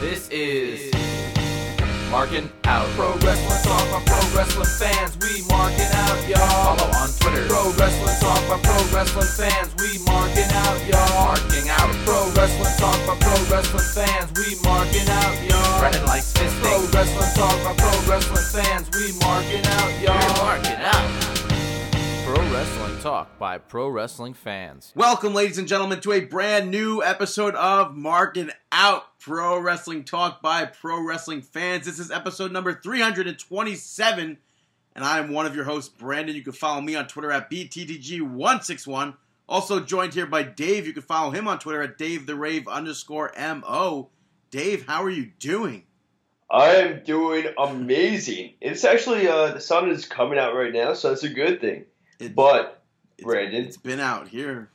This is Marking Out. Pro Wrestling Talk by Pro Wrestling fans. We marking out, y'all. Follow on Twitter. Pro Wrestling Talk by Pro Wrestling fans. We marking out, y'all. Marking out. Pro Wrestling Talk by Pro Wrestling fans. We marking out, y'all. Brennan likes fisting. Pro Wrestling Talk by Pro Wrestling fans. We marking out, y'all. We're marking out. Pro Wrestling Talk by Pro Wrestling fans. Welcome, ladies and gentlemen, to a brand new episode of Marking Out Pro Wrestling Talk by Pro Wrestling fans. This is episode number 327, and I am one of your hosts, Brandon. You can follow me on Twitter at BTTG161. Also joined here by Dave. You can follow him on Twitter at Dave the underscore MO. Dave, how are you doing? I am doing amazing. It's actually uh, the sun is coming out right now, so it's a good thing. It- But it's- Brandon, It's been out here.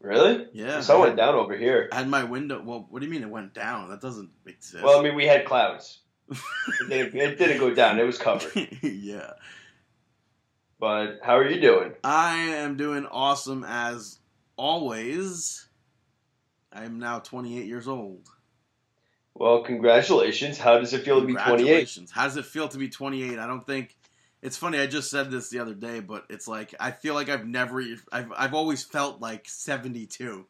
really, Yeah. the sun went down over here. I had my window. Well, what do you mean it went down? That doesn't exist. Well, I mean, we had clouds. It didn't, it didn't go down; it was covered. yeah. But how are you doing? I am doing awesome as always. I am now 28 years old. Well, congratulations. How does it feel to be 28? Congratulations. How does it feel to be 28? I don't think it's funny. I just said this the other day, but it's like I feel like I've never I've I've always felt like 72.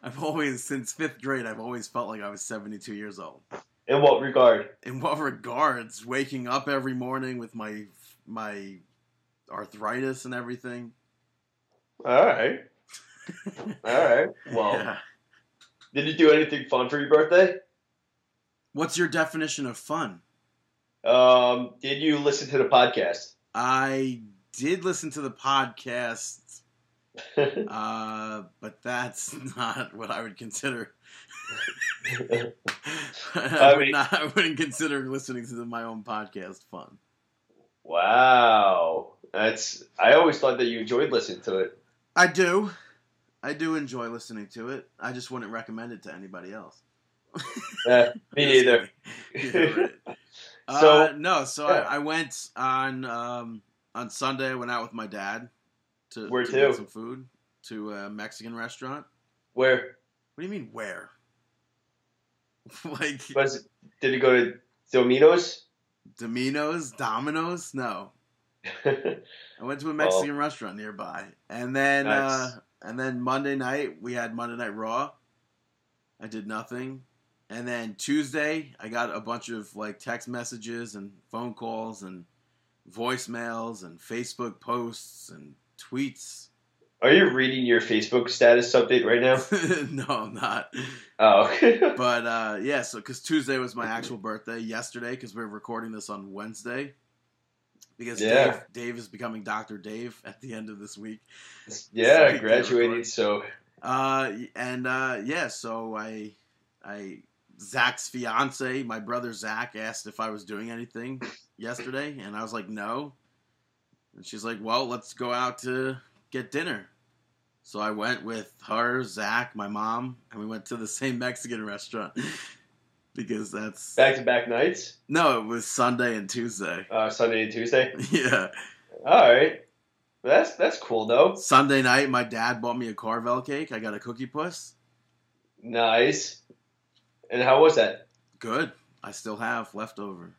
I've always since 5th grade I've always felt like I was 72 years old. In what regard? In what regards? Waking up every morning with my my arthritis and everything. All right, all right. Well, Yeah. did you do anything fun for your birthday? What's your definition of fun? Um, did you listen to the podcast? I did listen to the podcast, uh, but that's not what I would consider. I, I would mean- not. I wouldn't consider listening to the, my own podcast fun. wow, that's. I always thought that you enjoyed listening to it. I do. I do enjoy listening to it. I just wouldn't recommend it to anybody else. Eh, me neither. So- uh, no, so yeah. I, I went on um, on Sunday. I went out with my dad to, Where to to? get some food to a Mexican restaurant. Where What do you mean where? like was? It, did you go to Domino's? Domino's, Domino's? No, I went to a Mexican restaurant nearby, and then Nice. uh, and then Monday night we had Monday Night Raw. I did nothing, and then Tuesday I got a bunch of like text messages and phone calls and voicemails and Facebook posts and tweets. Are you reading your Facebook status update right now? no, I'm not. Oh, But uh, yeah, so because Tuesday was my actual birthday, yesterday because we're recording this on Wednesday. Because Yeah. Dave, Dave is becoming Doctor Dave at the end of this week. yeah, of graduated. So Uh, and uh, yeah, so I, I, Zach's fiance, my brother Zach, asked if I was doing anything yesterday, and I was like, no. And she's like, well, let's go out to get dinner. So I went with her, Zach, my mom, and we went to the same Mexican restaurant because that's back to back nights, no, it was Sunday and Tuesday. uh, Sunday and Tuesday. Yeah, All right, that's that's cool though. Sunday night, my dad bought me a Carvel cake. I got a cookie puss. Nice. And how was that? Good. I still have leftover.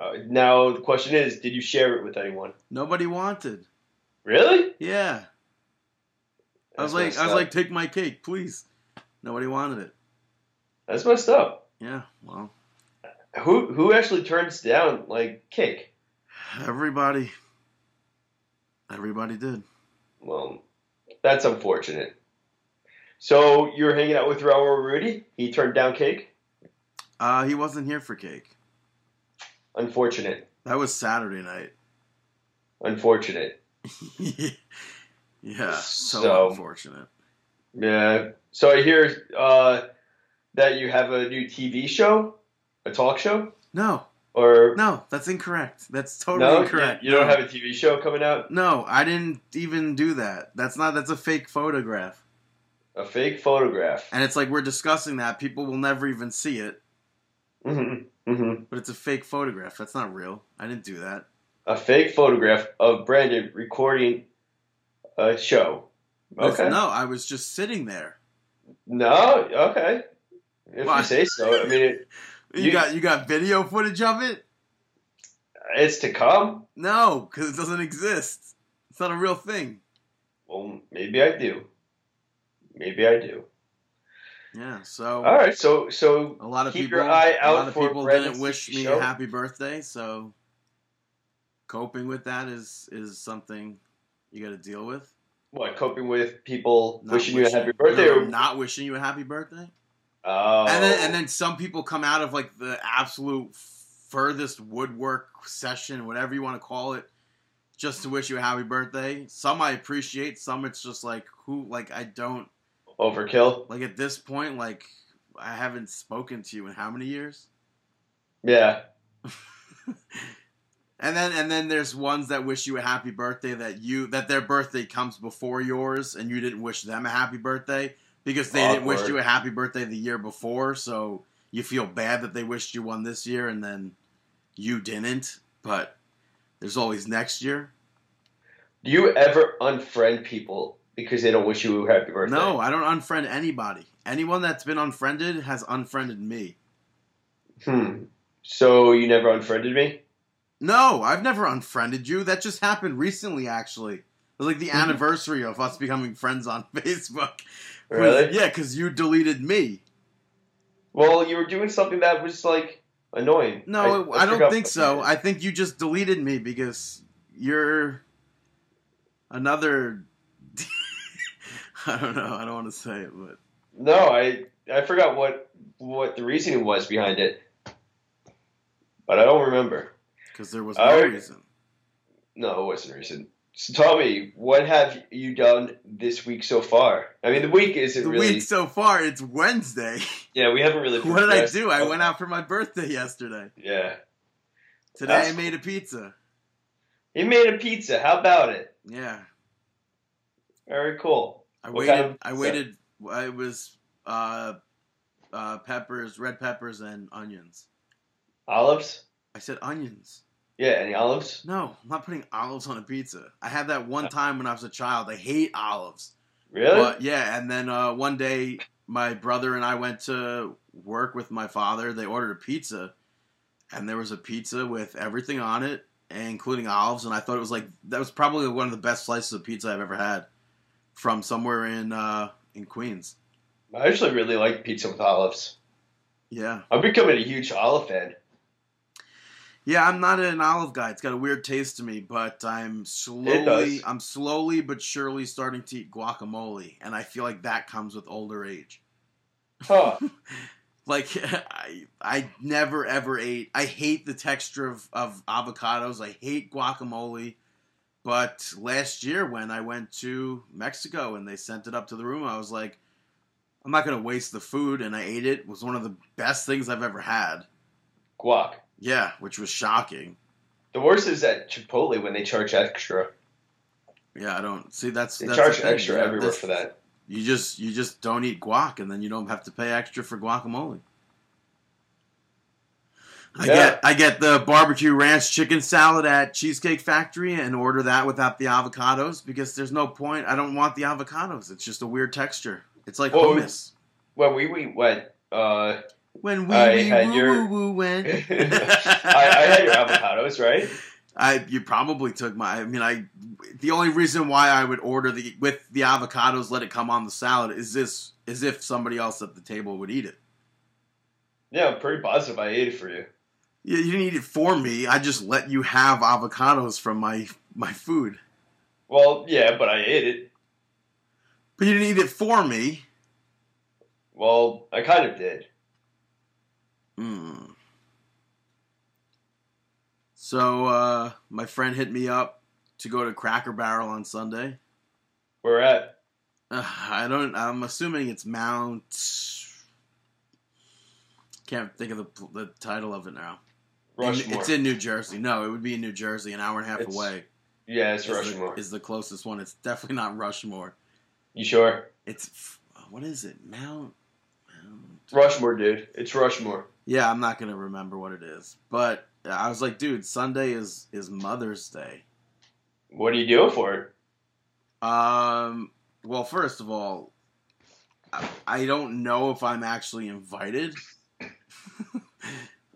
Uh, now the question is, did you share it with anyone? Nobody wanted. Really? Yeah. I was like, I was up. like, take my cake, please. Nobody wanted it. that's messed up. Yeah. Well, Who who actually turns down like cake? everybody, everybody did. Well, that's unfortunate. So you're hanging out with Raul Rudy. He turned down cake. Uh, he wasn't here for cake. Unfortunate. That was Saturday night. Unfortunate. yeah. So, So- unfortunate. Yeah. So I hear uh, that you have a new TV show, a talk show, No, or no, that's incorrect. That's totally no? incorrect. You, you don't No. have a TV show coming out. No, I didn't even do that. That's not. That's a fake photograph. A fake photograph. And it's like we're discussing that. People will never even see it, hmm hmm but it's a fake photograph. That's not real. I didn't do that. A fake photograph of Brandon recording a show. Okay. No, I was just sitting there. No. Okay. If Why? you say so. I mean, it, You, You- got you got video footage of it? it's to come. No, because it doesn't exist. It's not a real thing. Well, maybe I do. Maybe I do. Yeah. So All right, so so a lot of keep people, your eye a lot of for people didn't wish me show. a happy birthday. So coping with that is is something you got to deal with. what coping with people Not wishing you a happy birthday, or not wishing you a happy birthday. oh, And then and oh. then some people come out of like the absolute furthest woodwork session, whatever you want to call it, just to wish you a happy birthday. Some I appreciate, some it's just like who like I don't overkill. like at this point like I haven't spoken to you in how many years? Yeah, And then and then there's ones that wish you a happy birthday that you that their birthday comes before yours and you didn't wish them a happy birthday because they didn't wish you a happy birthday the year before, so you feel bad that they wished you one this year and then you didn't, but there's always next year. do you ever unfriend people because they don't wish you a happy birthday? No, I don't unfriend anybody. Anyone that's been unfriended has unfriended me. Hmm. So you never unfriended me? No, I've never unfriended you. That just happened recently, actually. It was like the Mhm. anniversary of us becoming friends on Facebook. Really? Yeah, because you deleted me. Well, you were doing something that was like annoying. No, I, don't think so. I think you just deleted me because you're another. I don't know. I don't want to say it, but No, I I forgot what what the reasoning was behind it, but I don't remember. because there was no reason. No, it wasn't a reason. So tell me, what have you done this week so far? I mean, the week isn't The really. week so far, it's Wednesday. Yeah, we haven't really. what did I do? I went out for my birthday yesterday. Yeah, Today I made a pizza. You made a pizza. How about it? Yeah. Very cool. I What waited. kind of I waited. I was uh, uh, peppers, red peppers, and onions. Olives? I said onions. Yeah, any olives? No, I'm not putting olives on a pizza. I had that one time when I was a child. I hate olives. Really? But yeah, and then uh, one day my brother and I went to work with my father. They ordered a pizza, and there was a pizza with everything on it, including olives. And I thought it was like that was probably one of the best slices of pizza I've ever had from somewhere in uh, in Queens. I actually really like pizza with olives. Yeah. I'm becoming a huge olive fan. Yeah, I'm not an olive guy. It's got a weird taste to me, but I'm slowly, I'm slowly but surely starting to eat guacamole, and I feel like that comes with older age. Huh. Like I, I never ever ate. I hate the texture of, of avocados. I hate guacamole. But last year when I went to Mexico and they sent it up to the room, I was like, I'm not gonna waste the food, and I ate it. It was one of the best things I've ever had. Guac. Yeah, which was shocking. The worst is at Chipotle when they charge extra. Yeah, I don't see that's They that's charge the extra Yeah, everywhere for that. You just you just don't eat guac, and then you don't have to pay extra for guacamole. I Yeah. get I get the barbecue ranch chicken salad at Cheesecake Factory and order that without the avocados because there's no point. I don't want the avocados. It's just a weird texture. It's like Well, hummus. When we, we went, uh, When we I wee had woo your- woo woo went. I, I had your avocados, right? I you probably took my. I mean, I the only reason why I would order the with the avocados, let it come on the salad, is this is if somebody else at the table would eat it. Yeah, I'm pretty positive I ate it for you. Yeah, you didn't eat it for me. I just let you have avocados from my my food, Well, yeah, but I ate it. but you didn't eat it for me. Well, I kind of did. Hmm. So uh, my friend hit me up to go to Cracker Barrel on Sunday. Where at? Uh, I don't. I'm assuming it's Mount. Can't think of the the title of it now. Rushmore. It's in New Jersey. No, it would be in New Jersey, an hour and a half It's away. yeah, it's is the- Rushmore. is the closest one. It's definitely not Rushmore. You sure? It's what is it? Mount. Mount. Rushmore, dude. It's Rushmore. Yeah, I'm not gonna remember what it is, but I was like, dude, Sunday is is Mother's Day. What are you doing for it? Um. Well, first of all, I, I don't know if I'm actually invited.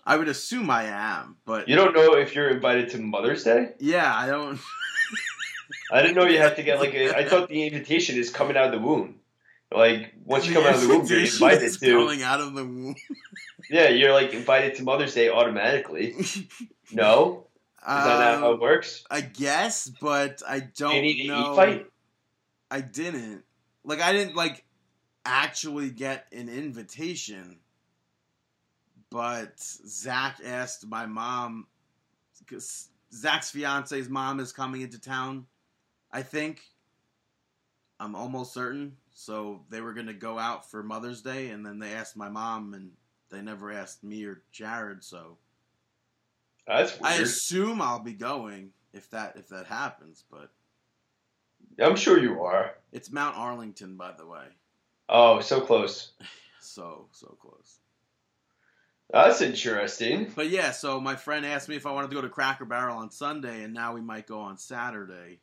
I would assume I am, but You don't know if you're invited to Mother's Day? yeah, I don't. I didn't know you had to get like a. I thought the invitation is coming out of the womb. Like once you come out of the womb, you're invited to. coming out of the womb. Yeah, you're like invited to Mother's Day automatically. No, is that not how Um, it works? I guess, but I don't Do you need to know. I didn't. Like I didn't like actually get an invitation. But Zach asked my mom because Zach's fiance's mom is coming into town, I think. I'm almost certain. So they were gonna go out for Mother's Day and then they asked my mom and they never asked me or Jared, so That's I assume I'll be going if that if that happens, but I'm sure you are. it's Mount Arlington by the way. Oh, so close. So so close. That's interesting. But yeah, so my friend asked me if I wanted to go to Cracker Barrel on Sunday, and now we might go on Saturday.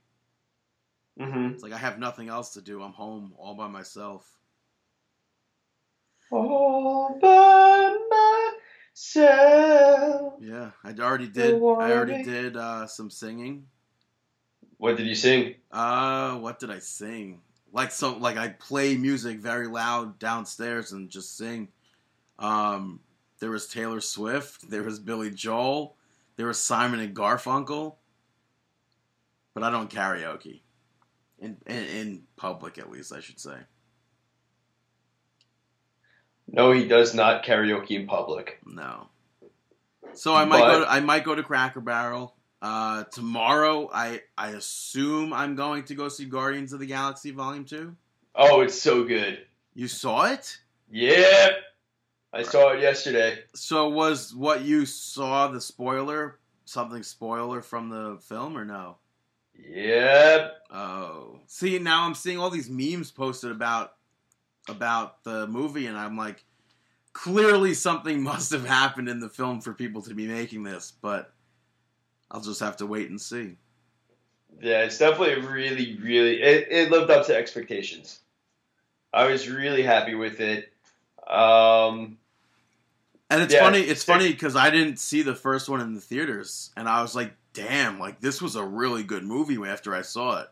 Mm-hmm. It's like I have nothing else to do. I'm home all by myself. All by myself. Yeah, I already did. I already did uh, some singing. What did you sing? Uh, what did I sing? Like so, like I play music very loud downstairs and just sing. Um, there was Taylor Swift. There was Billy Joel. There was Simon and Garfunkel. But I don't karaoke. In, in in public, at least, I should say. No, he does not karaoke in public. No. So I might go. To, I might go to Cracker Barrel uh, tomorrow. I I assume I'm going to go see Guardians of the Galaxy Volume Two. Oh, it's so good. You saw it? Yeah. I saw it yesterday. So was what you saw the spoiler something spoiler from the film or no? Yep. Oh, see now I'm seeing all these memes posted about about the movie, and I'm like, clearly something must have happened in the film for people to be making this, but I'll just have to wait and see. Yeah, it's definitely really, really. It, it lived up to expectations. I was really happy with it. Um, And it's Yeah, funny. It's funny because I didn't see the first one in the theaters, and I was like, "Damn! Like this was a really good movie." After I saw it,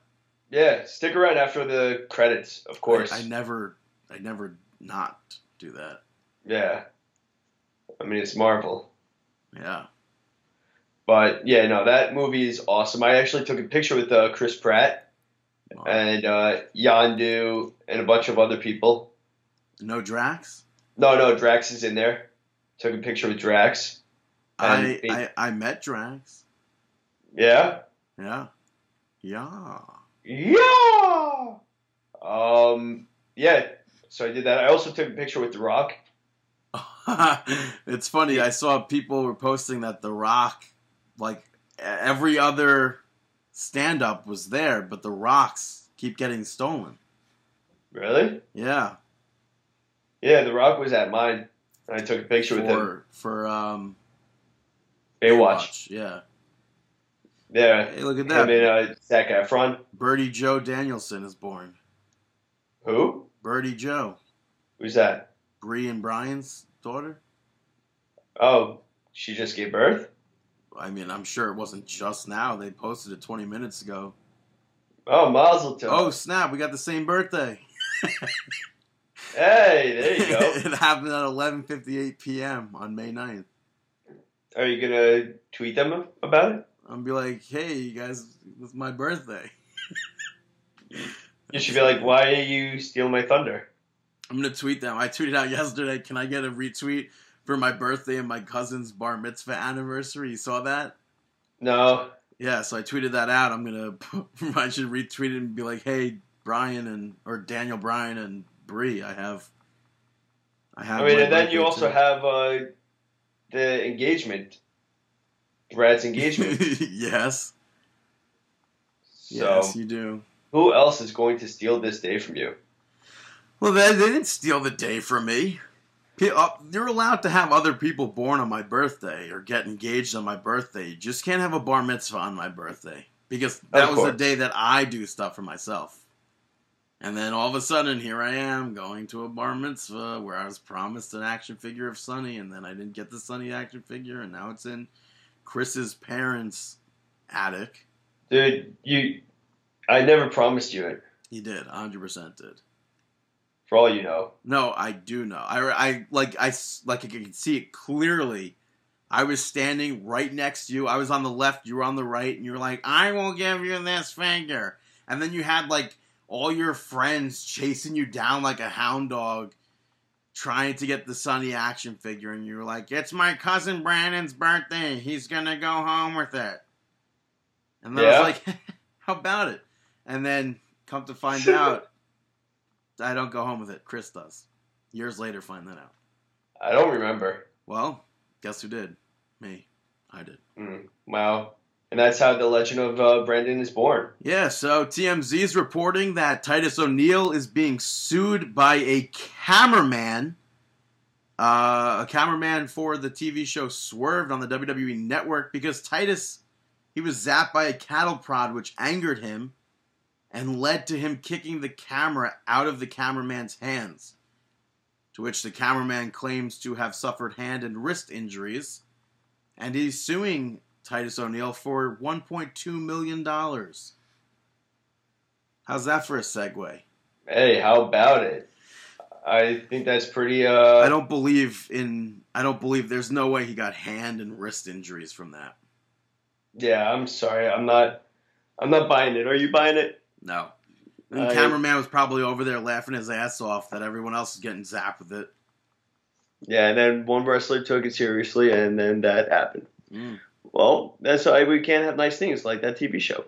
yeah, stick around after the credits, of course. I, I never, I never not do that. yeah. I mean, it's Marvel. Yeah. But yeah, no, that movie is awesome. I actually took a picture with uh, Chris Pratt and uh, Yondu and a bunch of other people. No Drax. No, no, Drax is in there. Took a picture with Drax. I, they- I I met Drax. Yeah. Yeah. Yeah. Yeah. Um. Yeah. So I did that. I also took a picture with The Rock. it's funny. I saw people were posting that The Rock, like every other stand up was there, but The Rocks keep getting stolen. Really? Yeah. Yeah, The Rock was at mine. And I took a picture with him. For for um Baywatch. Yeah. Yeah. Hey, look at Him that. and uh, Zac Efron. Birdie Joe Danielson is born. Who? Birdie Joe, Who's that? Brie and Bryan's daughter. Oh, she just gave birth. I mean, I'm sure it wasn't just now. They posted it 20 minutes ago. Oh, Mazel Tov. Oh snap! We got the same birthday. Hey, there you go. it happened at 11:58 p.m. on May 9th. Are you gonna tweet them about it? I'm gonna be like, "Hey, you guys, it's my birthday." You should be like, "Why are you stealing my thunder?" I'm gonna tweet them. I tweeted out yesterday. Can I get a retweet for my birthday and my cousin's bar mitzvah anniversary? You saw that? No. Yeah, so I tweeted that out. I'm gonna, I should retweet it and be like, "Hey, Bryan and or Daniel Bryan and Brie, I have, I have." I mean, and then you also too." have uh, the engagement, Brad's engagement. yes, So, yes, you do. who else is going to steal this day from you? Well, they, they didn't steal the day from me. Uh, You're allowed to have other people born on my birthday or get engaged on my birthday. You just can't have a bar mitzvah on my birthday because that was the day that I do stuff for myself. And then all of a sudden, here I am going to a bar mitzvah where I was promised an action figure of Sunny, and then I didn't get the Sunny action figure, and now it's in Chris's parents' attic. Dude, you, I never promised you it. He did, 100% did. For all you know. No, I do know. I, I like I like I can see it clearly. I was standing right next to you. I was on the left. You were on the right, and you were like, "I will give you this finger." And then you had like all your friends chasing you down like a hound dog, trying to get the Sunny action figure, and you were like, "It's my cousin Brandon's birthday. He's gonna go home with it." And then I was like, "How about it?" And then come to find out, I don't go home with it. Chris does. Years later, find that out. I don't remember. Well, guess who did? Me. I did. Mm, wow. And that's how the legend of uh, Brandon is born. Yeah, so TMZ is reporting that Titus O'Neil is being sued by a cameraman. Uh, a cameraman for the TV show Swerved on the WWE network because Titus, he was zapped by a cattle prod which angered him and led to him kicking the camera out of the cameraman's hands. To which the cameraman claims to have suffered hand and wrist injuries. And he's suing Titus O'Neil for $1.2 million. How's that for a segue? Hey, how about it? I think that's pretty. Uh, I don't believe in. I don't believe there's no way he got hand and wrist injuries from that. Yeah, I'm sorry. I'm not. I'm not buying it. Are you buying it? No. And the cameraman was probably over there laughing his ass off that everyone else is getting zapped with it. Yeah, and then one wrestler took it seriously, and then that happened. Mm. Well, that's why we can't have nice things like that TV show.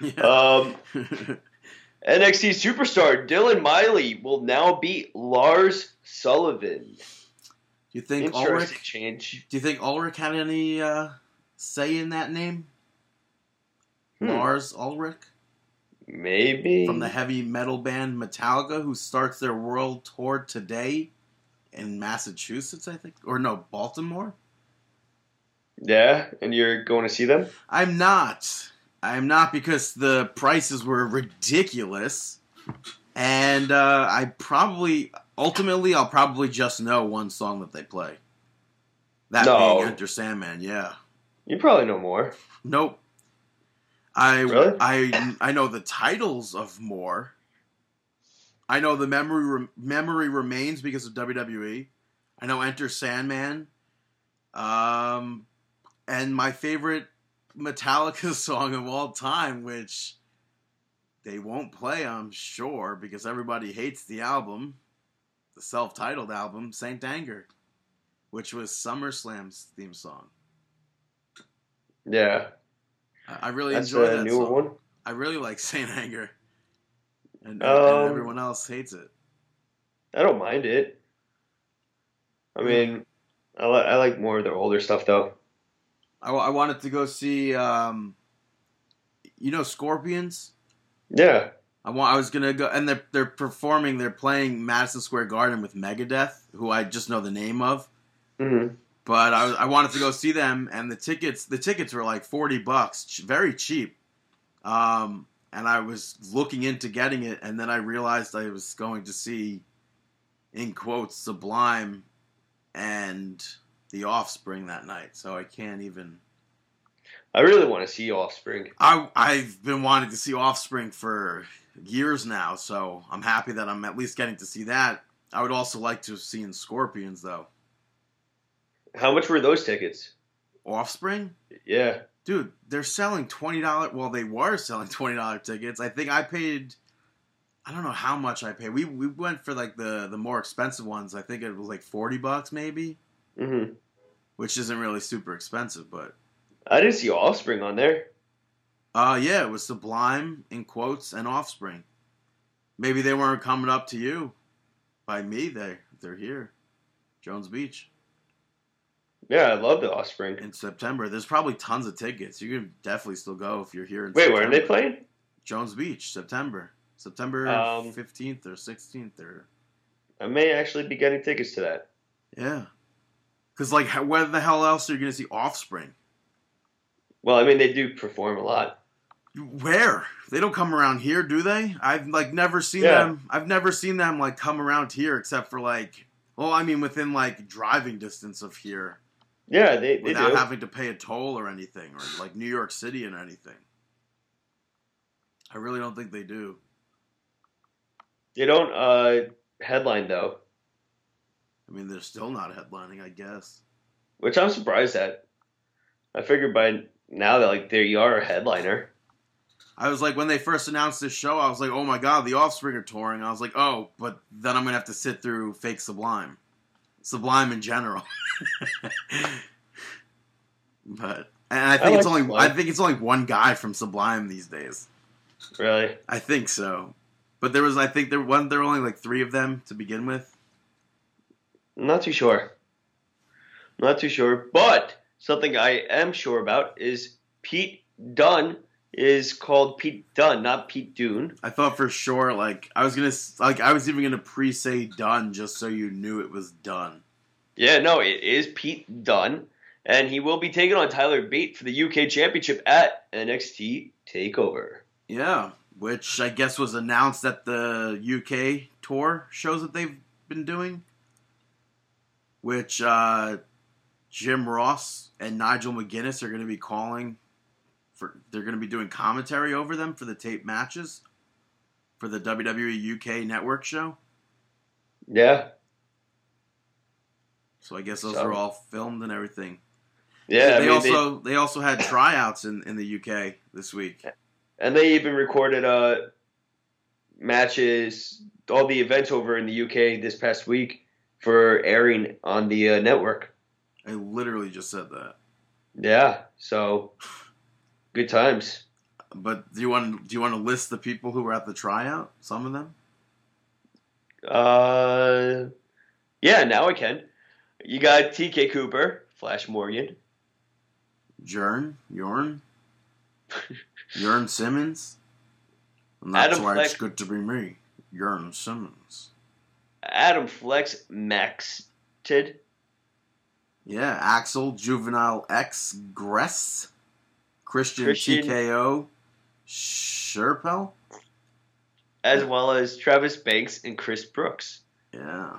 Yeah. Um, NXT superstar Dylan Miley will now beat Lars Sullivan. do you think Ulrich? change. Do you think Ulrich had any uh, say in that name? Hmm. Lars Ulrich Maybe from the heavy metal band Metallica, who starts their world tour today in Massachusetts, I think, or no, Baltimore. Yeah, and you're going to see them. I'm not. I'm not because the prices were ridiculous, and uh, I probably ultimately I'll probably just know one song that they play. That No. being Enter Sandman. Yeah. You probably know more. Nope. I Really? I I know the titles of more. I know the memory Rem- memory remains because of WWE. I know Enter Sandman. Um, and my favorite Metallica song of all time, which they won't play, I'm sure, because everybody hates the album, the self-titled album, Saint Anger, which was SummerSlam's theme song. Yeah, I I really that's enjoy that newer song. one. I really like Saint Anger, and, Um, and everyone else hates it. I don't mind it. I Hmm. mean, I, li- I like more of their older stuff though. I, I wanted to go see, um, you know, Scorpions. Yeah, I want. I was gonna go, and they're they're performing. They're playing Madison Square Garden with Megadeth, who I just know the name of. hmm But I, I wanted to go see them, and the tickets the tickets were like forty bucks, ch- very cheap. Um, and I was looking into getting it, and then I realized I was going to see, in quotes, Sublime, and The Offspring that night. So I can't even. I really want to see Offspring. I I've been wanting to see Offspring for years now, so I'm happy that I'm at least getting to see that. I would also like to have seen Scorpions though. How much were those tickets? Offspring. Yeah, Dude, they're selling twenty dollar. Well, they were selling twenty dollar tickets. I think I paid. I don't know how much I paid. We we went for like the the more expensive ones. I think it was like forty bucks maybe, hmm which isn't really super expensive. But I didn't see Offspring on there. uh, yeah, it was Sublime in quotes and Offspring. Maybe they weren't coming up to you. By me, they they're here, Jones Beach Yeah, I love the Offspring. in September. There's probably tons of tickets. You can definitely still go if you're here. In Wait, where are they playing? Jones Beach, September. September Um, 15th or 16th or I may actually be getting tickets to that. yeah. Cuz like where the hell else are you going to see Offspring? Well, I mean, they do perform a lot. Where? They don't come around here, do they? I've like never seen Yeah. them. I've never seen them like come around here except for like well, I mean within like driving distance of here Yeah, they, they without do. having to pay a toll or anything or like New York City and anything. I really don't think they do. They don't uh, headline though, I mean, they're still not headlining, I guess. which I'm surprised at. I figured by now that like there you are a headliner. I was like, when they first announced this show, I was like, oh my god, the Offspring are touring. I was like, oh, but then I'm gonna have to sit through fake Sublime, Sublime in general. but and I think I it's only Sublime. I think it's only one guy from Sublime these days. Really? I think so. But there was, I think there one there were only like three of them to begin with. Not too sure. Not too sure. But something I am sure about is Pete Dunne is called Pete Dunne, not Pete Dune. I thought for sure, like I was gonna, like I was even gonna pre-say done just so you knew it was done. Yeah, no, it is Pete Dunne. And he will be taking on Tyler Bate for the UK Championship at NXT TakeOver. Yeah, which I guess was announced at the UK tour shows that they've been doing. Which uh, Jim Ross and Nigel McGuinness are going to be calling for. They're going to be doing commentary over them for the tape matches for the WWE UK Network show. Yeah. So I guess those So- are all filmed and everything. Yeah, I they mean, they- also they, also had tryouts in, in the UK this week. And they even recorded uh, matches, all the events over in the UK this past week for airing on the uh, network. I literally just said that. Yeah, so good times. But do you want do you want to list the people who were at the tryout? Some of them. Uh, yeah, now I can. You got TK Cooper, Flash Morgan, Jern, Yorn, Yorn Simmons. And that's Adam why Fleck. it's good to be me, Yorn Simmons. Adam Flex Maxted, Yeah, Axel, Juvenile X, Gress, Christian, Christian. TKO, Sherpel. as well as Travis Banks and Chris Brookes. Yeah.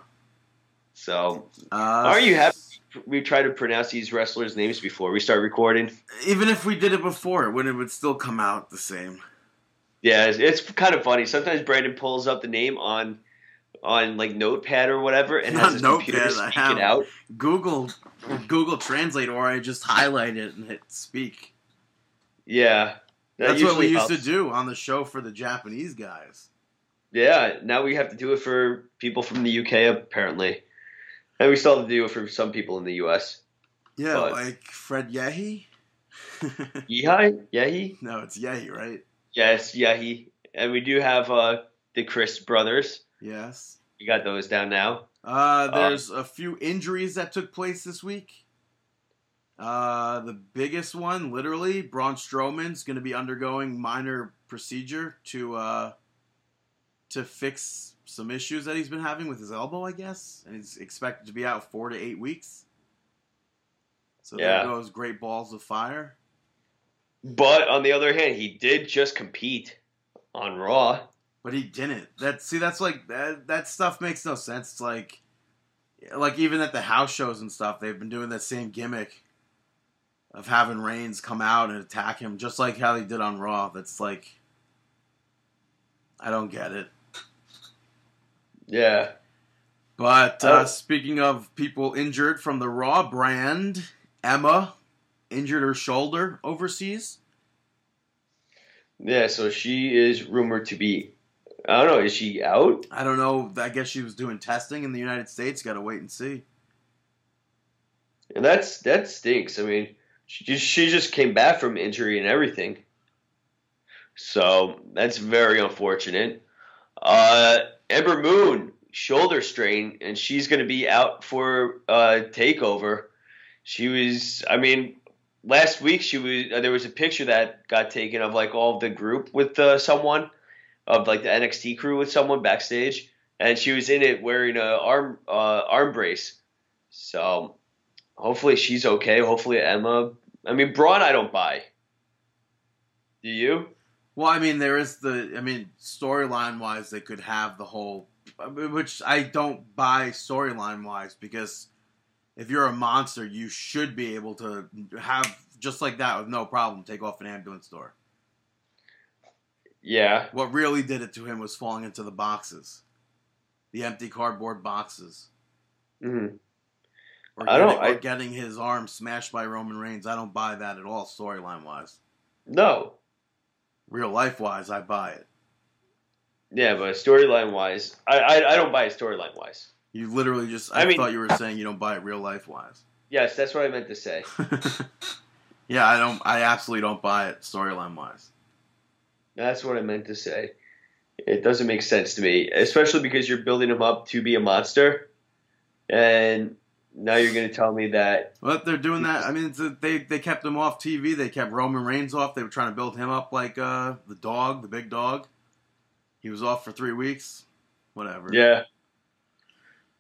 So, Uh, are you happy we tried to pronounce these wrestlers' names before we start recording? Even if we did it before, it would it would still come out the same. Yeah, it's, it's kind of funny. Sometimes Brandon pulls up the name on on like Notepad or whatever and has his computer speak it out. Google, Google Translate, or I just highlight it and hit speak. Yeah, that That's what we usually used to do on the show for the Japanese guys. Yeah, now we have to do it for people from the UK apparently, and we still have to do it for some people in the US. Yeah, But- like Fred Yehi. Yehi, Yehi, no, it's Yehi, right? yes, Yehi, and we do have uh, the Chris brothers. Yes. You got those down now. Uh, there's a few injuries that took place this week. Uh, the biggest one, literally, Braun Strowman's going to be undergoing minor procedure to uh, to fix some issues that he's been having with his elbow, I guess, and he's expected to be out four to eight weeks. So Yeah. there goes Great Balls of Fire. But on the other hand, he did just compete on Raw. But he didn't. That see, that's like that. That stuff makes no sense. It's like, like even at the house shows and stuff, they've been doing that same gimmick of having Reigns come out and attack him, just like how they did on Raw. That's like, I don't get it. Yeah. But uh, Oh. speaking of people injured from the Raw brand, Emma injured her shoulder overseas. Yeah, so she is rumored to be. I don't know. Is she out? I don't know. I guess she was doing testing in the United States. Got to wait and see. And that's that stinks. I mean, she just she just came back from injury and everything. So that's very unfortunate. Uh, Ember Moon shoulder strain, and she's going to be out for uh, takeover. She was. I mean, last week she was. Uh, there was a picture that got taken of like all of the group with uh, someone, of like the NXT crew with someone backstage, and she was in it wearing a arm uh, arm brace. So hopefully she's okay. Hopefully Emma. I mean, Braun, I don't buy. Do you? Well, I mean, there is the. I mean, storyline wise, they could have the whole, which I don't buy storyline wise because if you're a monster, you should be able to have just like that with no problem take off an ambulance door. Yeah. What really did it to him was falling into the boxes, the empty cardboard boxes, hmm or, I don't- or getting his arm smashed by Roman Reigns. I don't buy that at all, storyline wise. No. Real life wise, I buy it. Yeah, but storyline wise, I, I I don't buy it storyline wise. You literally just. I, I mean- thought you were saying you don't buy it real life wise. Yes, that's what I meant to say. yeah, I don't. I absolutely don't buy it storyline wise. That's what I meant to say. It doesn't make sense to me, especially because you're building him up to be a monster, and now you're going to tell me that. Well, they're doing that. I mean, it's a, they they kept him off TV. They kept Roman Reigns off. They were trying to build him up like uh, the dog, the big dog. He was off for three weeks. Whatever. Yeah.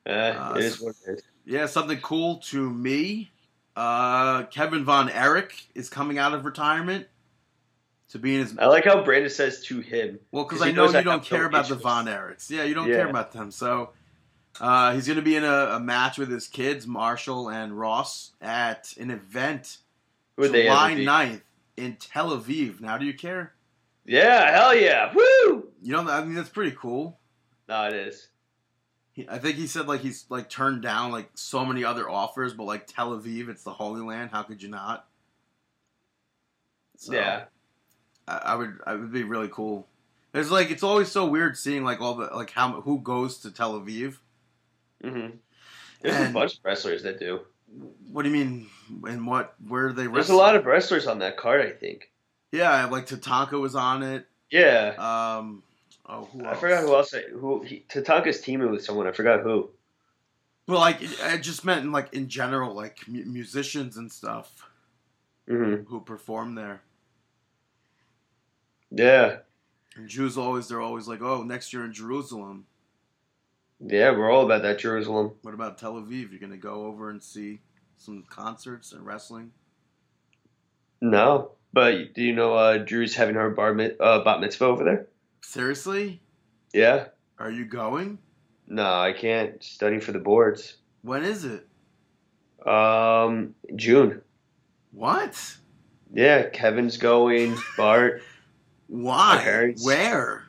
Uh, Uh, it is what it is. Yeah, something cool to me. Uh, Kevin Von Erich is coming out of retirement to be in his. I like how Brandon says to him. Well, because I know you I don't no care about the. Von Erichs. Yeah, you don't Yeah. care about them. So uh, he's going to be in a, a match with his kids, Marshall and Ross, at an event Who would July ever 9th in Tel Aviv. Now, do you care? Yeah, hell yeah. Woo! You know, I mean, that's pretty cool. No, it is. He, I think he said like he's like turned down like so many other offers, but like Tel Aviv, it's the Holy Land. How could you not? So, yeah. I, I would. I would be really cool. It's like it's always so weird seeing like all the like how who goes to Tel Aviv. hmm There's a bunch of wrestlers that do. What do you mean? And what? Where do they? Wrestle? There's a lot of wrestlers on that card, I think. Yeah, like Tatanka was on it. Yeah. Um. Oh, who else? I forgot who else. I, who he, Tatanka's teaming with someone. I forgot who. Well, like I just meant in, like in general, like mu- musicians and stuff hmm who perform there. Yeah. And Jews always they're always like, oh, next year in Jerusalem. Yeah, we're all about that Jerusalem. What about Tel Aviv? You're gonna go over and see some concerts and wrestling. No, but do you know uh, Drew's having her bar mit- uh, bat mitzvah over there? Seriously? Yeah. Are you going? No, I can't. Studying for the boards. When is it? Um, June. What? Yeah, Kevin's going. Bart, Why? My parents. Where?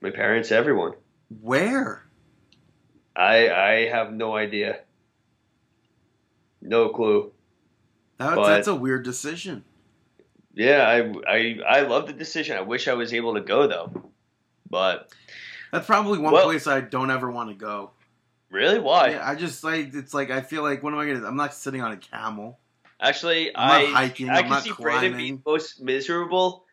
my parents, everyone. Where? I I have no idea. No clue. That, But- that's a weird decision. Yeah, I I I love the decision. I wish I was able to go though. But That's probably one Well- place I don't ever want to go. really, why? Yeah, I just like it's like I feel like what am I gonna? I'm not sitting on a camel. Actually, I'm I hiking. I I'm can not see Brandon being most miserable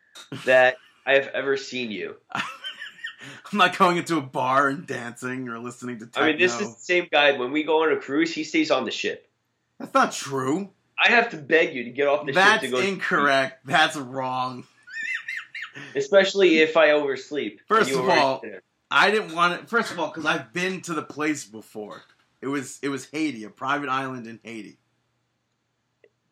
that I have ever seen you. I'm not going into a bar and dancing or listening to techno. I mean, this is the same guy. When we go on a cruise, he stays on the ship. That's not true. I have to beg you to get off the That's ship to go. That's incorrect. That's wrong. Especially if I oversleep. First of all-. I didn't want it. First of all, because I've been to the place before. It was it was Haiti, a private island in Haiti.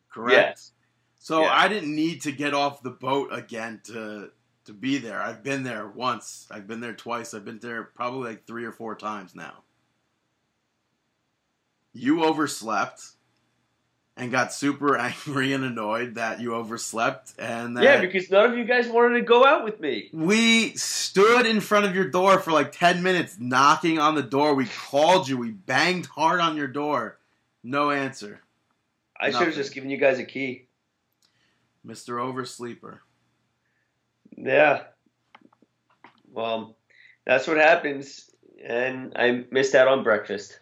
Correct. Yes. So Yeah. I didn't need to get off the boat again to to be there. I've been there once. I've been there twice. I've been there probably like three or four times now. You overslept and got super angry and annoyed that you overslept and yeah, because none of you guys wanted to go out with me. we stood in front of your door for like 10 minutes knocking on the door. We called you. We banged hard on your door. No answer. I should have just given you guys a key. Mr. Oversleeper. Yeah. Well, that's what happens, and I missed out on breakfast.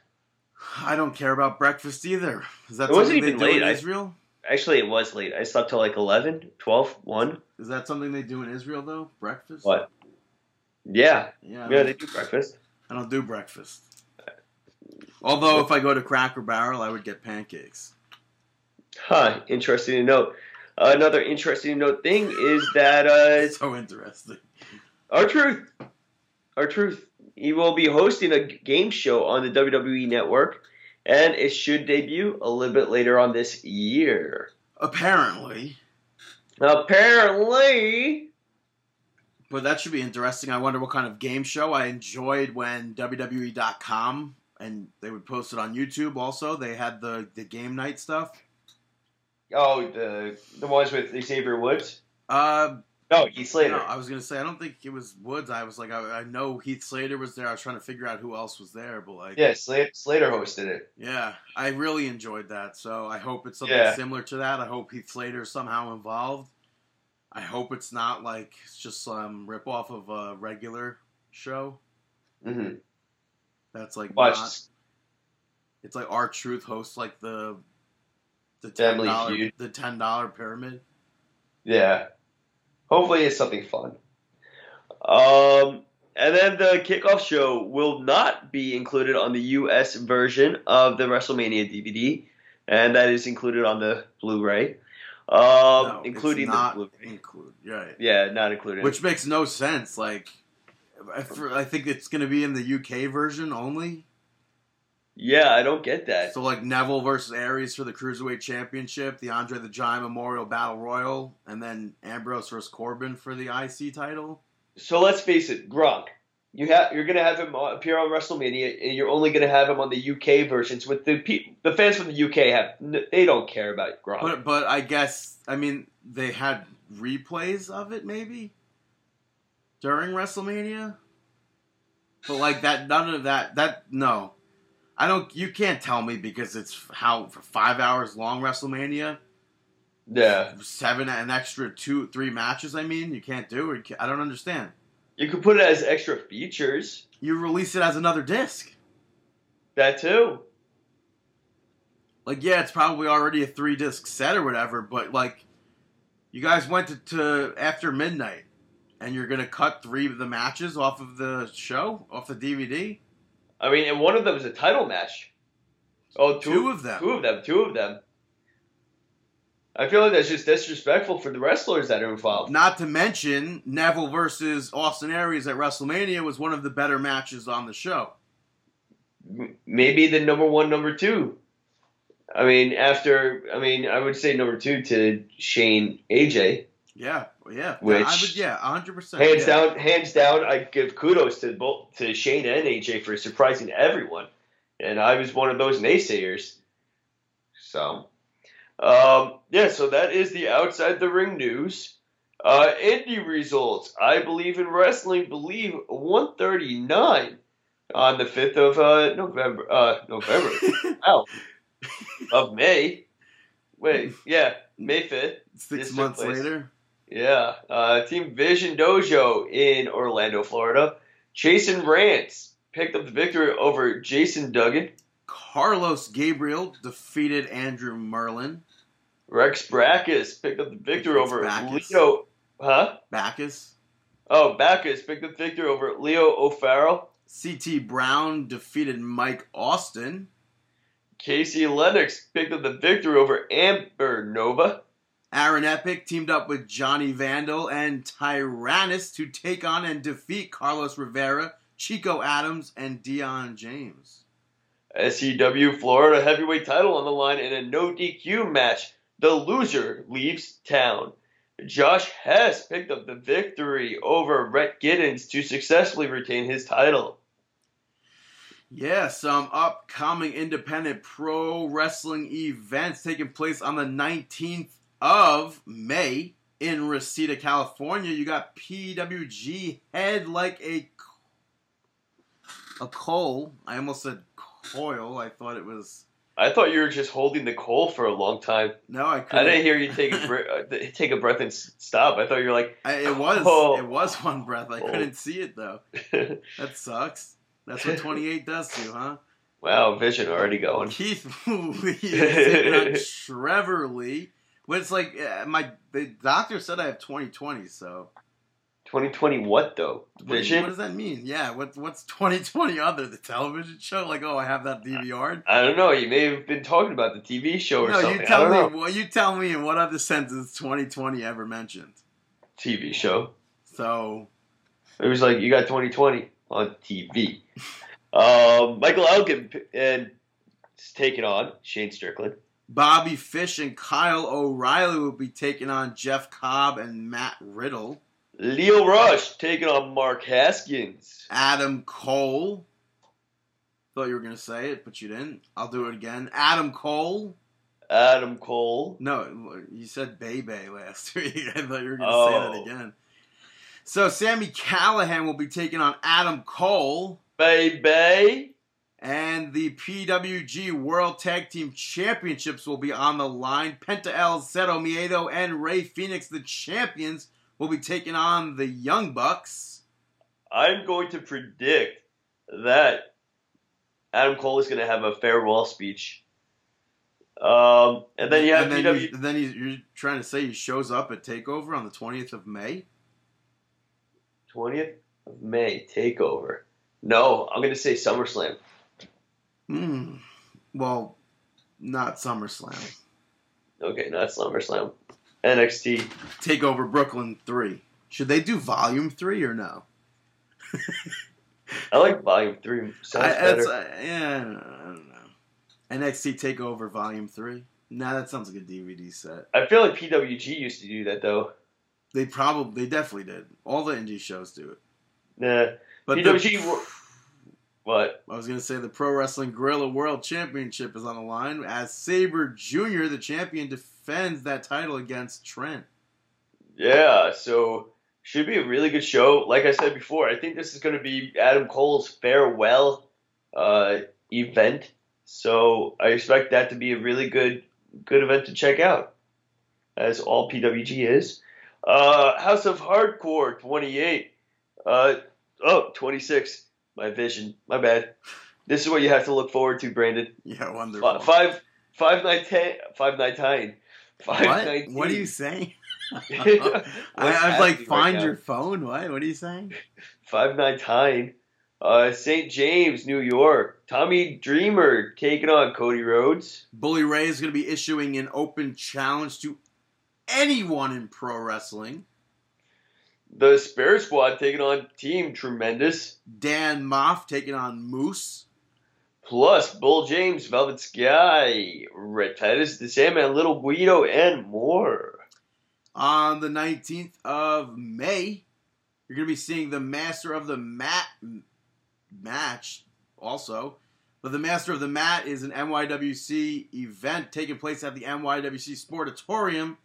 I don't care about breakfast either. Is that It wasn't even do late. in I- Israel? Actually, it was late. I slept till like 11, 12, 1. Is that something they do in Israel though? Breakfast? What? Yeah, Yeah. Yeah, they do breakfast. I don't do breakfast. Although if I go to Cracker Barrel, I would get pancakes. Huh, interesting to note. Another interesting note thing is that uh, So interesting. R-Truth, our truth, he will be hosting a game show on the WWE Network, and it should debut a little bit later on this year. Apparently, Apparently, But that should be interesting. I wonder what kind of game show. I enjoyed when WWE.com and they would post it on YouTube. Also, they had the the game night stuff. Oh, the the ones with Xavier Woods. Uh, No, Heath Slater. no, I was gonna say I don't think it was Woods. I was like, I, I know Heath Slater was there. I was trying to figure out who else was there, but like, yeah, Slater, Slater hosted it. yeah, I really enjoyed that. So I hope it's something Yeah. similar to that. I hope Heath Slater is somehow involved. I hope it's not like it's just some rip off of a regular show. hmm That's like Watch. not. It's like R-Truth hosts like the the ten Feud. the ten dollar pyramid. Yeah. Hopefully it's something fun. Um, and then the kickoff show will not be included on the U.S. version of the WrestleMania DVD, and that is included on the Blu-ray, um, No, including it's not the Blu-ray. include right. Yeah, not included. Which makes no sense. Like, I, I think it's going to be in the UK version only. Yeah, I don't get that. So, like Neville versus Aries for the Cruiserweight Championship, the Andre the Giant Memorial Battle Royal, and then Ambrose versus Corbin for the IC title. So let's face it, Gronk. You have you're gonna have him appear on WrestleMania, and you're only gonna have him on the UK versions. With the pe- the fans from the UK have they don't care about Gronk. But, but I guess, I mean, they had replays of it maybe during WrestleMania. But, like, that, none of that, that, no. I don't, you can't tell me because it's how, for five hours long WrestleMania. yeah, seven an extra two three matches i mean you can't do it i don't understand you could put it as extra features. you release it as another disc That too. like yeah it's probably already a three disc set or whatever but like you guys went to, to after midnight and you're gonna cut three of the matches off of the show off the dvd I mean, and one of them is a title match. Oh, two, Two of them. Two of them. Two of them. I feel like that's just disrespectful for the wrestlers that are involved. not to mention neville versus austin aries at wrestlemania was one of the better matches on the show Maybe the number one, number two. I mean, after I mean, I would say number two to Shane AJ. yeah yeah Which- I would, yeah 100% Hands yeah. down, hands down. I give kudos to both to Shane and AJ for surprising everyone, and I was one of those naysayers. So, um, yeah. So that is the outside the ring news. Uh, indie results. I believe in wrestling. Believe 139 on the 5th of uh, November. Uh, November. wow. Of May. Wait, yeah, May 5th. six months place. later Yeah, uh, Team Vision Dojo in Orlando, Florida. Jason Rance picked up the victory over Jason Duggan. Carlos Gabriel defeated Andrew Merlin. Rex Brackus picked up the victory over Backus. Leo. Huh? Bacchus. Oh, Backus picked up the victory over Leo O'Farrell. CT Brown defeated Mike Austin. Casey Lennox picked up the victory over Amber Nova. Aaron Epic teamed up with Johnny Vandal and Tyrannus to take on and defeat Carlos Rivera, Chico Adams, and Dion James. SCW Florida heavyweight title on the line in a no DQ match. The loser leaves town. Josh Hess picked up the victory over Rhett Giddens to successfully retain his title. Yeah, some um, upcoming independent pro wrestling events taking place on the 19th of May in Reseda, California. You got PWG Head Like a a Kole. I almost said coil. I thought it was I thought you were just holding the coal for a long time. no. I couldn't. I didn't hear you take a, uh, take a breath and stop. I thought you were like, I, it was Oh. it was one breath. I Oh. couldn't see it though. That sucks. That's what 28 does to you, huh? wow, vision already going. Keith Lee is taking on Trevor Lee. When it's like uh, my the doctor said I have 2020, so 2020 what though? what, Vision? what does that mean? Yeah, what what's 2020 other the television show? Like, oh, I have that DVR. I don't know. You may have been talking about the TV show or No, something. you I tell don't me. know. Well, you tell me in what other sentence 2020 ever mentioned. TV show. So It was like you got 2020 on TV. um, Michael Elgin and is taking on Shane Strickland. Bobby Fish and Kyle O'Reilly will be taking on Jeff Cobb and Matt Riddle. Lio Rush taking on Mark Haskins. Adam Cole. Thought you were gonna say it, but you didn't. I'll do it again. Adam Cole. Adam Cole. No, you said Bebe last week. I thought you were gonna Oh. say that oh. again. So Sami Callihan will be taking on Adam Cole. Baby. And the PWG World Tag Team Championships will be on the line. Penta El Zero Miedo and Rey Fenix, the champions, will be taking on the Young Bucks. I'm going to predict that Adam Cole is going to have a farewell speech. Um, and then you have and then, PW. you- then you- you're trying to say he shows up at Takeover on the 20th of May. 20th of May takeover. No, I'm going to say SummerSlam. Hmm. Well, not SummerSlam. Okay, not SummerSlam. NXT. Takeover Brooklyn three. Should they do Volume three or no? I like Volume 3. Sounds I, better. uh, yeah, I don't know. I don't know. NXT Takeover Volume three. Nah, that sounds like a DVD set. I feel like PWG used to do that, though. They probably, they definitely did. All the indie shows do it. Nah. But PWG the, What? I was gonna say the Pro Wrestling Guerrilla World Championship is on the line as Sabre Jr., the champion, defends that title against Trent. Yeah, so should be a really good show. Like I said before, I think this is going to be Adam Cole's farewell uh, event. So I expect that to be a really good good event to check out, as all PWG is. Uh, House of Hardcore 28. Uh, oh, 26. My vision. My bad. This is what you have to look forward to, Brandon. Yeah, wonderful. Fi- Five, five, nine, ten, five, nine, nine. Five, what? nineteen. What are you saying? I, I was like, happening right find now? your phone. What? What are you saying? Five Nine Time. Uh, St. James, New York. Tommy Dreamer taking on Cody Rhodes. Bully Ray is going to be issuing an open challenge to anyone in pro wrestling. The Spirit Squad taking on Team Tremendous. Dan Maff taking on Moose. Plus Bull James, Velvet Sky, Rhett Titus, The Sandman, Little Guido, and more. On the 19th of May, you're going to be seeing the Master of the Mat match also. But the Master of the Mat is an NYWC event taking place at the NYWC Sportatorium.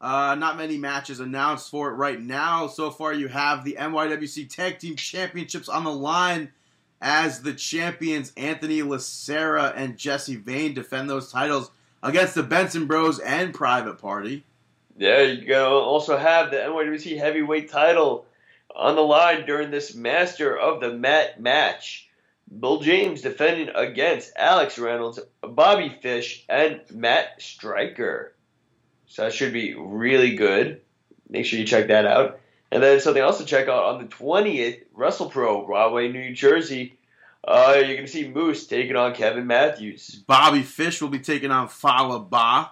Uh, not many matches announced for it right now. So far, you have the NYWC Tag Team Championships on the line as the champions Anthony Lacera and Jesse Vane defend those titles against the Benson Bros and Private Party. There you go. Also have the NYWC Heavyweight title on the line during this Master of the Mat match. Bull James defending against Alex Reynolds, Bobby Fish, and Matt Striker. So that should be really good. Make sure you check that out. And then something else to check out on the 20th, WrestlePro, Broadway, New Jersey. Uh, you're going to see Moose taking on Kevin Matthews. Bobby Fish will be taking on Fallah Bahh.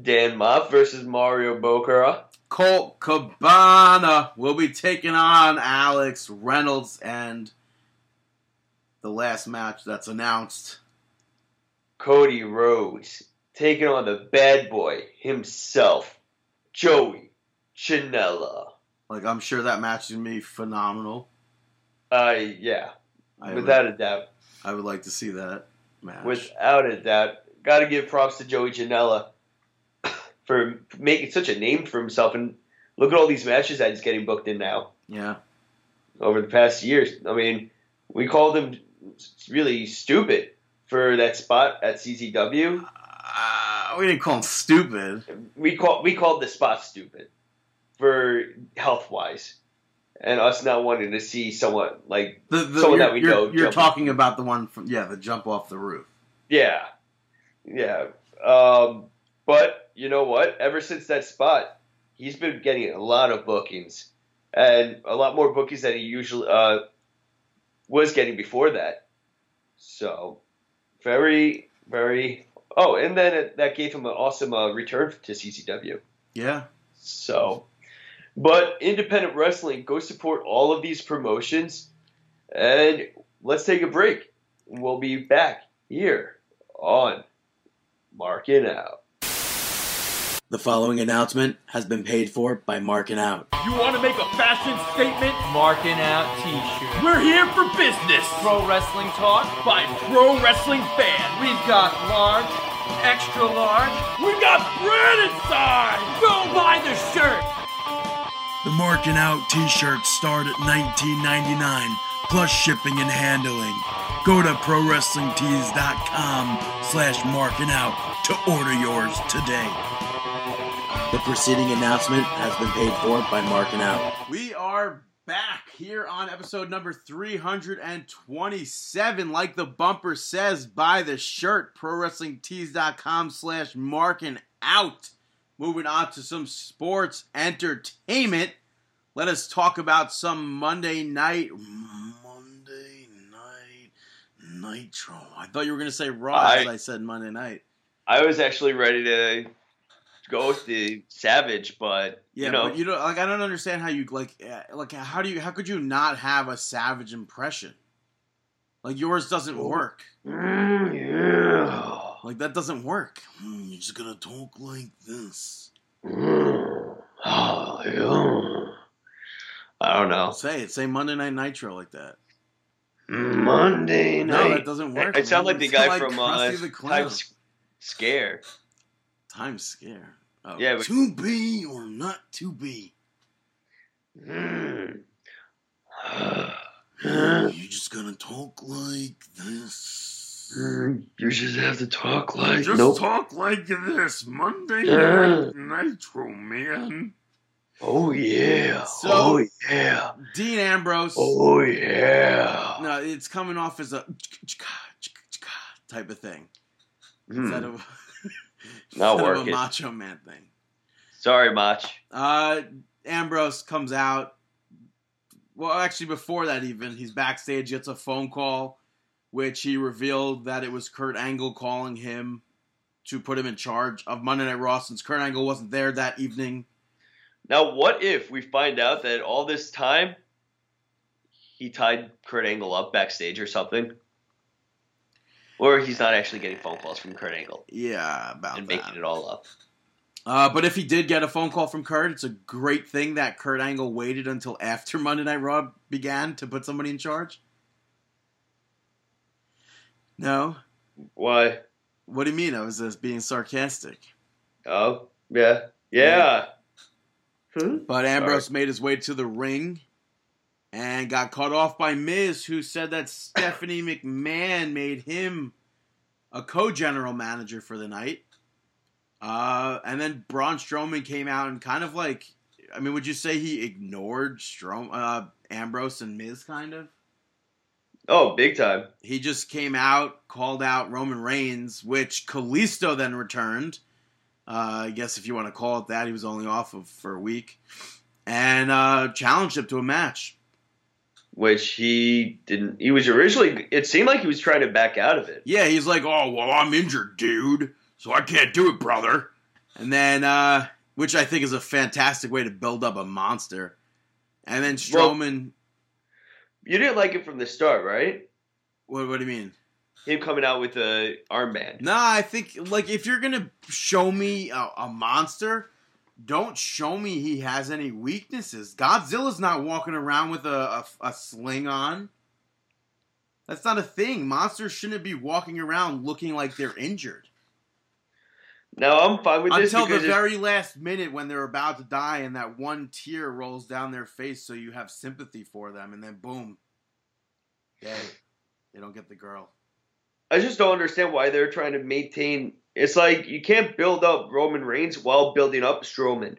Dan Maff versus Mario Bokara. Colt Cabana will be taking on Alex Reynolds. And the last match that's announced Cody Rhodes taking on the bad boy himself, Joey Janela. like, I'm sure that match is to be phenomenal. Uh, yeah, I without would, a doubt. I would like to see that match. Without a doubt. Got to give props to Joey Janela for making such a name for himself. And look at all these matches that he's getting booked in now yeah. over the past years. I mean, we called him really stupid for that spot at CZW. We didn't call him stupid. we call we called the spot stupid for health wise, and us not wanting to see someone like The, the, Someone that we you're, know You're talking about the one from, yeah, the jump off the roof. yeah, yeah. Um, but you know what? Ever since that spot, he's been getting a lot of bookings, and a lot more bookings than he usually uh, was getting before that. So, very, very. Oh, and then it, that gave him an awesome uh, return to CCW. Yeah. So, but independent wrestling, go support all of these promotions, and let's take a break. We'll be back here on Marking Out. The following announcement has been paid for by Marking Out. You want to make a fashion statement? Marking out t-shirt. We're here for business Pro wrestling talk. by pro wrestling fans. We've got large, extra large. We got bread inside. Go buy the shirt. The Marking Out t-shirts start at $19.99 plus shipping and handling. Go to ProWrestlingTees.com slash marking out to order yours today. The preceding announcement has been paid for by Marking Out. We are back here on episode number 327. Like the bumper says, buy the shirt, ProWrestlingTees.com slash marking out. Moving on to some sports entertainment. Let us talk about some Monday night. Monday night Nitro. I thought you were going to say Raw as I- I said Monday night. I was actually ready to go with the Savage, but Yeah, you know, but you don't like. I don't understand how you like. uh, Like, how do you? How could you not have a Savage impression? Like yours doesn't work. Mm, yeah. Like that doesn't work. Hmm, you're just gonna talk like this. Mm, oh, yeah. I don't know. Say it. Say Monday Night Nitro like that. Monday night. No, that doesn't work. I sound man. like the guy sound from uh, Krusty the Clown. Times Scare. Times Scare. Oh, Yeah, but- to be or not to be. Mm. You're just gonna talk like this. you just have to talk like Just nope. talk like this. Monday Yeah. Night Nitro, man. Oh yeah. So- oh yeah. Dean Ambrose. Oh yeah. No, it's coming off as a type of thing Hmm. instead of Not of a working. Macho Man thing. Sorry, Mach. Uh, Ambrose comes out. Well, actually, before that, even he's backstage, gets a phone call, which he revealed that it was Kurt Angle calling him to put him in charge of Monday Night Raw since Kurt Angle wasn't there that evening. Now, what if we find out that all this time he tied Kurt Angle up backstage or something? Or he's not actually getting phone calls from Kurt Angle Yeah, about that. and that. making it all up. Uh, but if he did get a phone call from Kurt, it's a great thing that Kurt Angle waited until after Monday Night Raw began to put somebody in charge. No, Why? what do you mean? I was just being sarcastic. Oh, yeah. Yeah. Hmm? But Ambrose made his way to the ring and got cut off by Miz, who said that Stephanie McMahon made him a co-general manager for the night. Uh, and then Braun Strowman came out and kind of like, I mean, would you say he ignored Strom- uh, Ambrose and Miz? Kind of. Oh, big time. He just came out, called out Roman Reigns, which Kalisto then returned. Uh, I guess if you want to call it that, he was only off of for a week, and uh, challenged him to a match. Which he didn't. He was originally. It seemed like he was trying to back out of it. Yeah, he's like, "Oh well, I'm injured, dude, so I can't do it, brother." And then, uh, which I think is a fantastic way to build up a monster. And then Well- Strowman. You didn't like it from the start, right? what, what do you mean? Him coming out with a armband. Nah, I think like if you're gonna show me a, a monster, don't show me he has any weaknesses. Godzilla's not walking around with a, a, a sling on. That's not a thing. Monsters shouldn't be walking around looking like they're injured No, I'm fine with this until the very last minute when they're about to die and that one tear rolls down their face, so you have sympathy for them, and then boom, dead. They don't get the girl. I just don't understand why they're trying to maintain. It's like you can't build up Roman Reigns while building up Strowman.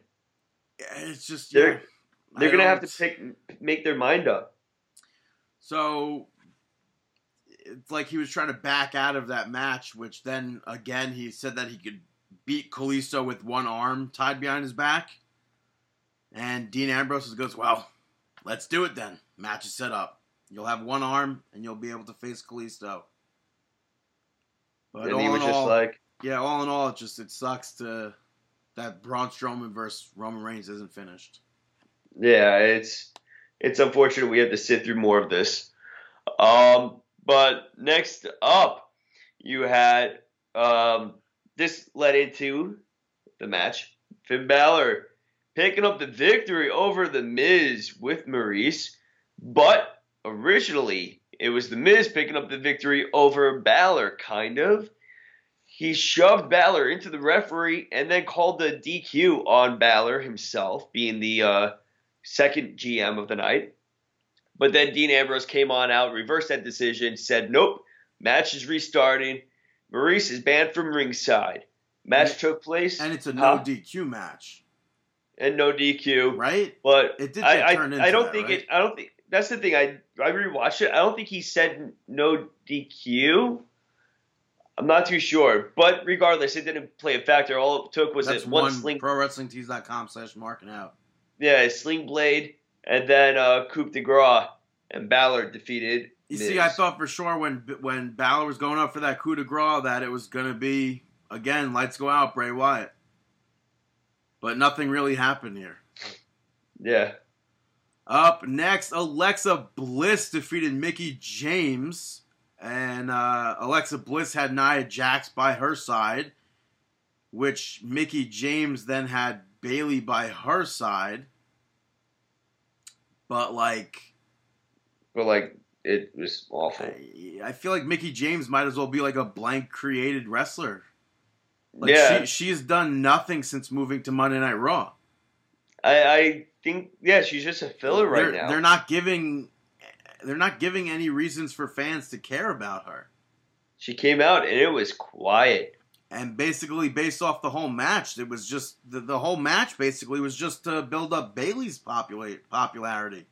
It's just They're- yeah, They're I gonna have to pick, make their mind up. So it's like he was trying to back out of that match, which then again he said that he could beat Kalisto with one arm tied behind his back. And Dean Ambrose goes, Well, let's do it then. Match is set up. You'll have one arm and you'll be able to face Kalisto. But and he was in just all, like, yeah, all in all, it just it sucks to that Braun Strowman versus Roman Reigns isn't finished. yeah, it's it's unfortunate we have to sit through more of this. Um, but next up, you had um, this led into the match Finn Balor picking up the victory over The Miz with Maurice, but originally it was The Miz picking up the victory over Balor, kind of. He shoved Balor into the referee and then called the DQ on Balor himself, being the uh, second GM of the night. But then Dean Ambrose came on out, reversed that decision, said, nope, match is restarting. Maurice is banned from ringside. Match And- took place. And it's a no DQ match, and no DQ. right? But It did I, I, turned I don't that, think right? it. I don't think that's the thing. I I rewatched it. I don't think he said no DQ. I'm not too sure, but regardless, it didn't play a factor. All it took was That's it one one sling, ProWrestlingTees.com slash marking out. yeah, sling blade, and then uh, coup de grace, and Balor defeated. You Miz. see, I thought for sure when when Balor was going up for that coup de grace that it was going to be again lights go out Bray Wyatt, but nothing really happened here. yeah, Up next, Alexa Bliss defeated Mickie James, and uh, Alexa Bliss had Nia Jax by her side, which Mickie James then had Bayley by her side. But like, but like it was awful. I, I feel like Mickie James might as well be like a blank created wrestler. Like yeah, she she's done nothing since moving to Monday Night Raw. I, I think yeah, she's just a filler right they're, now. They're not giving they're not giving any reasons for fans to care about her. She came out and it was quiet. And basically, based off the whole match, it was just the, the whole match basically was just to build up Bayley's popula- popularity.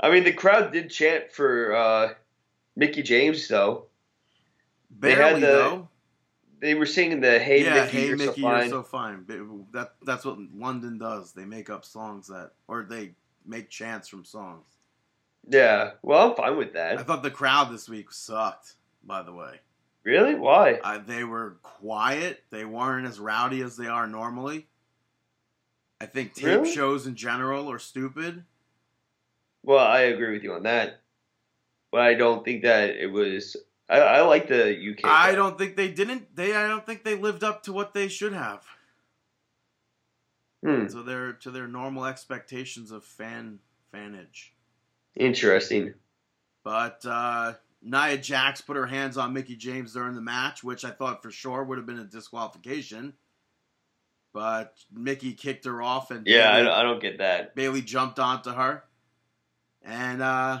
I mean, the crowd did chant for uh, Mickie James, though. They had Barely the- though. They were singing the "Hey yeah, Mickey, hey you're Mickey, so fine." you're so fine. That that's what London does. They make up songs that, or they make chants from songs. Yeah, well, I'm fine with that. I thought the crowd this week sucked. By the way, Really? Why? uh, they were quiet. They weren't as rowdy as they are normally. I think tape Really? shows in general are stupid. Well, I agree with you on that, but I don't think that it was. I, I like the UK. I don't think they didn't. They I don't think they lived up to what they should have. Hmm, To their to their normal expectations of fan fanage. Interesting. But uh, Nia Jax put her hands on Mickie James during the match, which I thought for sure would have been a disqualification. But Mickie kicked her off, and Yeah, I, don't- I don't get that. Bayley jumped onto her, and uh,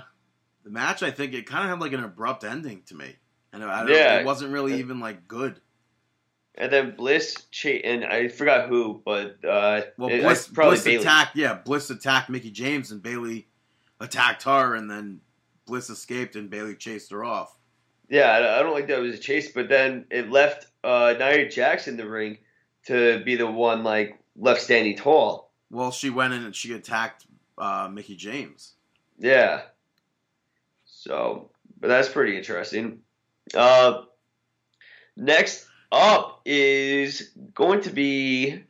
the match I think it kind of had like an abrupt ending to me, and I don't, Yeah. it wasn't really even like good. And then Bliss, cha- and I forgot who, but uh, Well, it- Bliss, probably Bliss attacked, yeah, Bliss attacked Mickie James, and Bayley attacked her, and then Bliss escaped, and Bayley chased her off. Yeah, I don't like that it was a chase, but then it left uh, Nia Jax in the ring to be the one like left standing tall. Well, she went in and she attacked uh, Mickie James. Yeah. So, but that's pretty interesting. Uh, next up is going to be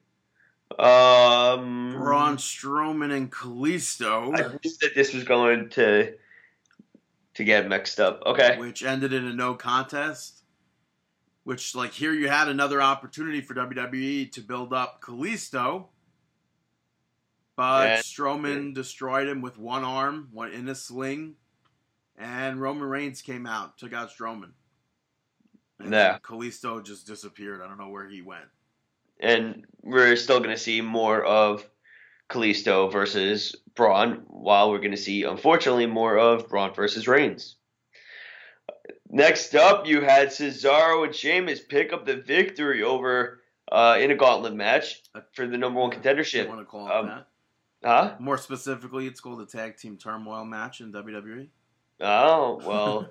um Braun Strowman and Kalisto, I knew that this was going to to get mixed up. Okay. which ended in a no contest. Which, like, here you had another opportunity for WWE to build up Kalisto, but Yeah. Strowman destroyed him with one arm, one in a sling, and Roman Reigns came out, took out Strowman. And Yeah. Kalisto just disappeared. I don't know where he went. And we're still going to see more of Kalisto versus Braun, while we're going to see, unfortunately, more of Braun versus Reigns. Next up, you had Cesaro and Sheamus pick up the victory over uh, in a gauntlet match for the number one You contendership. want to call it Um, that? Huh? More specifically, it's called the Tag Team Turmoil match in. WWE. Oh well.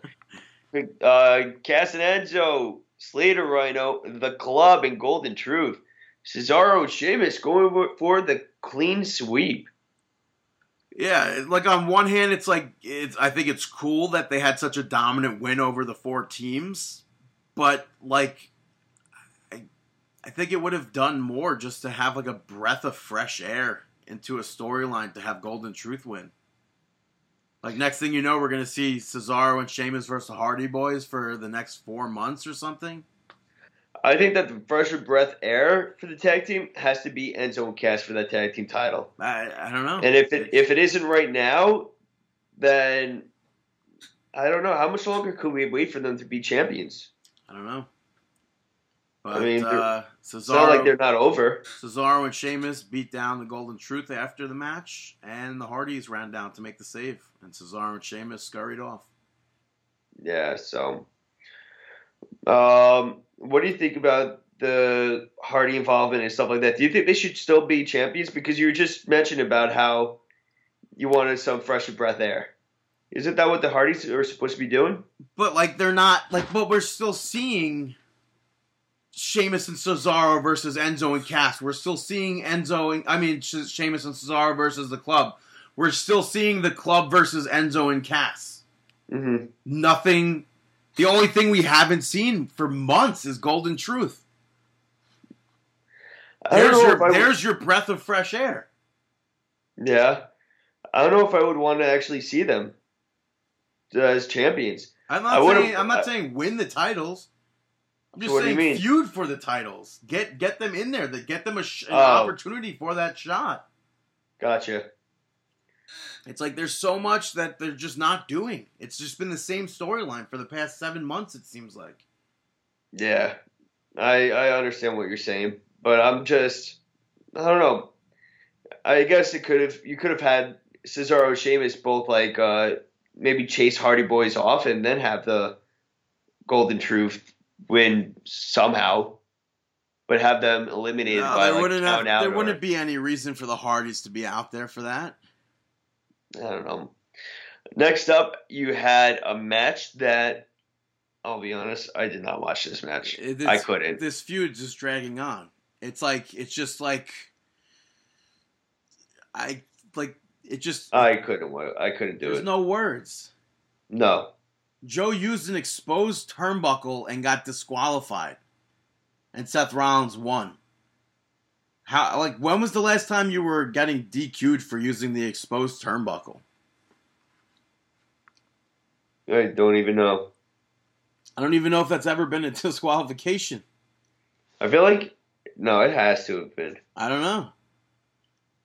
uh, Cass and Enzo, Slater, Rhino, the Club, and Golden Truth. Cesaro and Sheamus going for the clean sweep. Yeah, like on one hand, it's like it's. I think it's cool that they had such a dominant win over the four teams, but like, I, I think it would have done more just to have like a breath of fresh air into a storyline to have Golden Truth win. Like next thing you know, we're gonna see Cesaro and Sheamus versus the Hardy Boys for the next four months or something. I think that the fresh breath air for the tag team has to be Enzo and Cass for that tag team title. I, I don't know. And if it if it isn't right now, then I don't know how much longer could we wait for them to be champions. I don't know. But I mean, uh, It's not like they're not over. Cesaro and Sheamus beat down the Golden Truth after the match, and the Hardys ran down to make the save, and Cesaro and Sheamus scurried off. Yeah. So, um, what do you think about the Hardy involvement and stuff like that? Do you think they should still be champions? Because you just mentioned about how you wanted some fresh breath air. Isn't that what the Hardys are supposed to be doing? But like they're not like, but we're still seeing Sheamus and Cesaro versus Enzo and Cass. We're still seeing Enzo and I mean She- Sheamus and Cesaro versus the club. We're still seeing the club versus Enzo and Cass. Mm-hmm. Nothing. The only thing we haven't seen for months is Golden Truth. I There's I your would- there's your breath of fresh air. Yeah. I don't know if I would want to actually see them as champions. I'm not would've- saying I'm not I- saying win the titles. I'm just So what do you saying feud for the titles. Get get them in there. That get them a sh- an Oh. opportunity for that shot. Gotcha. It's like there's so much that they're just not doing. It's just been the same storyline for the past seven months. It seems like. Yeah. I I understand what you're saying, but I'm just I don't know. I guess it could have you could have had Cesaro Sheamus both like uh maybe chase Hardy Boys off and then have the Golden Truth win somehow. But have them eliminated No, by there like wouldn't have, out there or- wouldn't be any reason for the Hardys to be out there for that. I don't know. Next up, you had a match that I'll be honest, I did not watch this match. It- I couldn't. This feud's just dragging on. It's like it's just like I like it just. I couldn't. I couldn't do there's it. There's no words. no. Joe used an exposed turnbuckle and got disqualified, and Seth Rollins won. How like when was the last time you were getting DQ'd for using the exposed turnbuckle? I don't even know. I don't even know if that's ever been a disqualification. I feel like no, it has to have been. I don't know.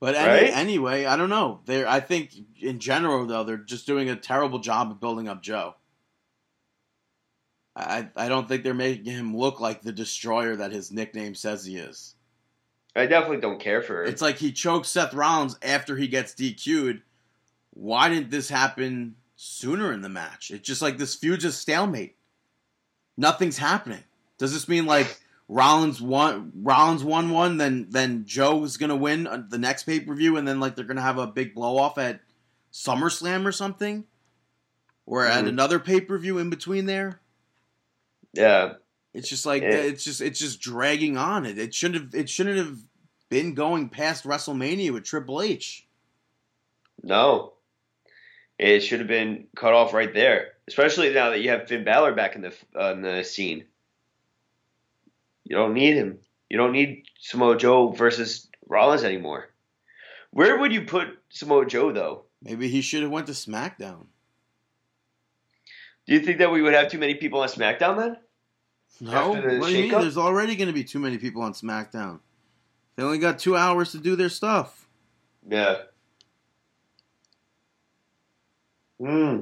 But any, Right? anyway, I don't know. They're I think in general though they're just doing a terrible job of building up Joe. I I don't think they're making him look like the destroyer that his nickname says he is. I definitely don't care for it. It's like he chokes Seth Rollins after he gets DQ'd. Why didn't this happen sooner in the match? It's just like this feud's a stalemate. Nothing's happening. Does this mean like Rollins won Rollins won one, then then Joe is gonna win the next pay per view, and then like they're gonna have a big blow off at SummerSlam or something, or at Mhm. another pay per view in between there? yeah, It's just like Yeah. it's just it's just dragging on. It it shouldn't have it shouldn't have been going past WrestleMania with Triple H. no. It should have been cut off right there, especially now that you have Finn Balor back in the uh, in the scene. You don't need him. You don't need Samoa Joe versus Rollins anymore. Where would you put Samoa Joe though? Maybe he should have went to SmackDown. Do you think that we would have too many people on SmackDown then? No, what do you mean? shakeup? There's already going to be too many people on SmackDown. They only got two hours to do their stuff. Yeah. Hmm.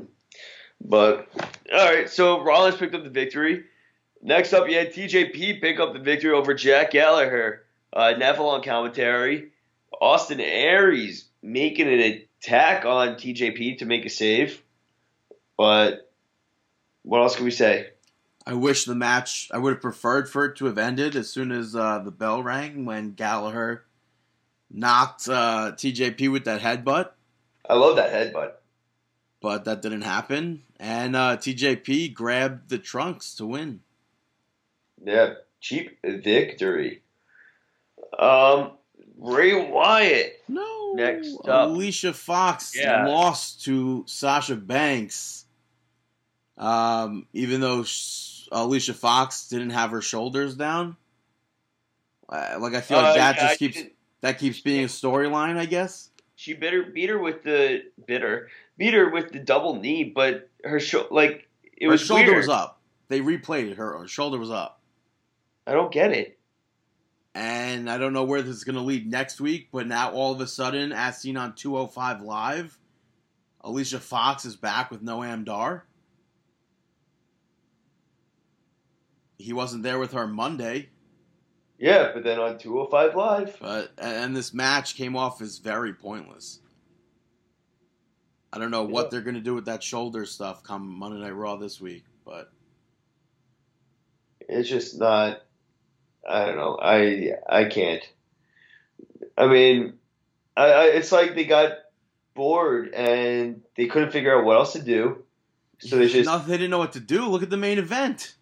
But all right, so Rollins picked up the victory. Next up, you had TJP pick up the victory over Jack Gallagher. Uh, Neville on commentary. Austin Aries making an attack on TJP to make a save. But what else can we say? I wish the match. I would have preferred for it to have ended as soon as uh, the bell rang when Gallagher knocked uh, TJP with that headbutt, I love that headbutt. but that didn't happen. And uh, TJP grabbed the trunks to win. Yeah, cheap victory. Um, Ray Wyatt. No. Next up. Alicia Fox Yeah. lost to Sasha Banks. Um, even though Alicia Fox didn't have her shoulders down. Uh, like I feel like Uh, that yeah, I just keeps didn't- that keeps being a storyline, I guess. she bit her, beat her with the bitter, beat her with the double knee, but her sho- like it her was shoulder weird. was up. They replayed it. Her, her shoulder was up. I don't get it. And I don't know where this is going to lead next week, but now all of a sudden, as seen on 205 Live, Alicia Fox is back with Noam Dar. He wasn't there with her Monday, Yeah, but then on 205 Live, but and this match came off as very pointless. I don't know what they're going to do with that shoulder stuff come Monday Night Raw this week, but it's just not. I don't know. I I can't. I mean, I, I it's like they got bored and they couldn't figure out what else to do, so they just they didn't know what to do. Look at the main event.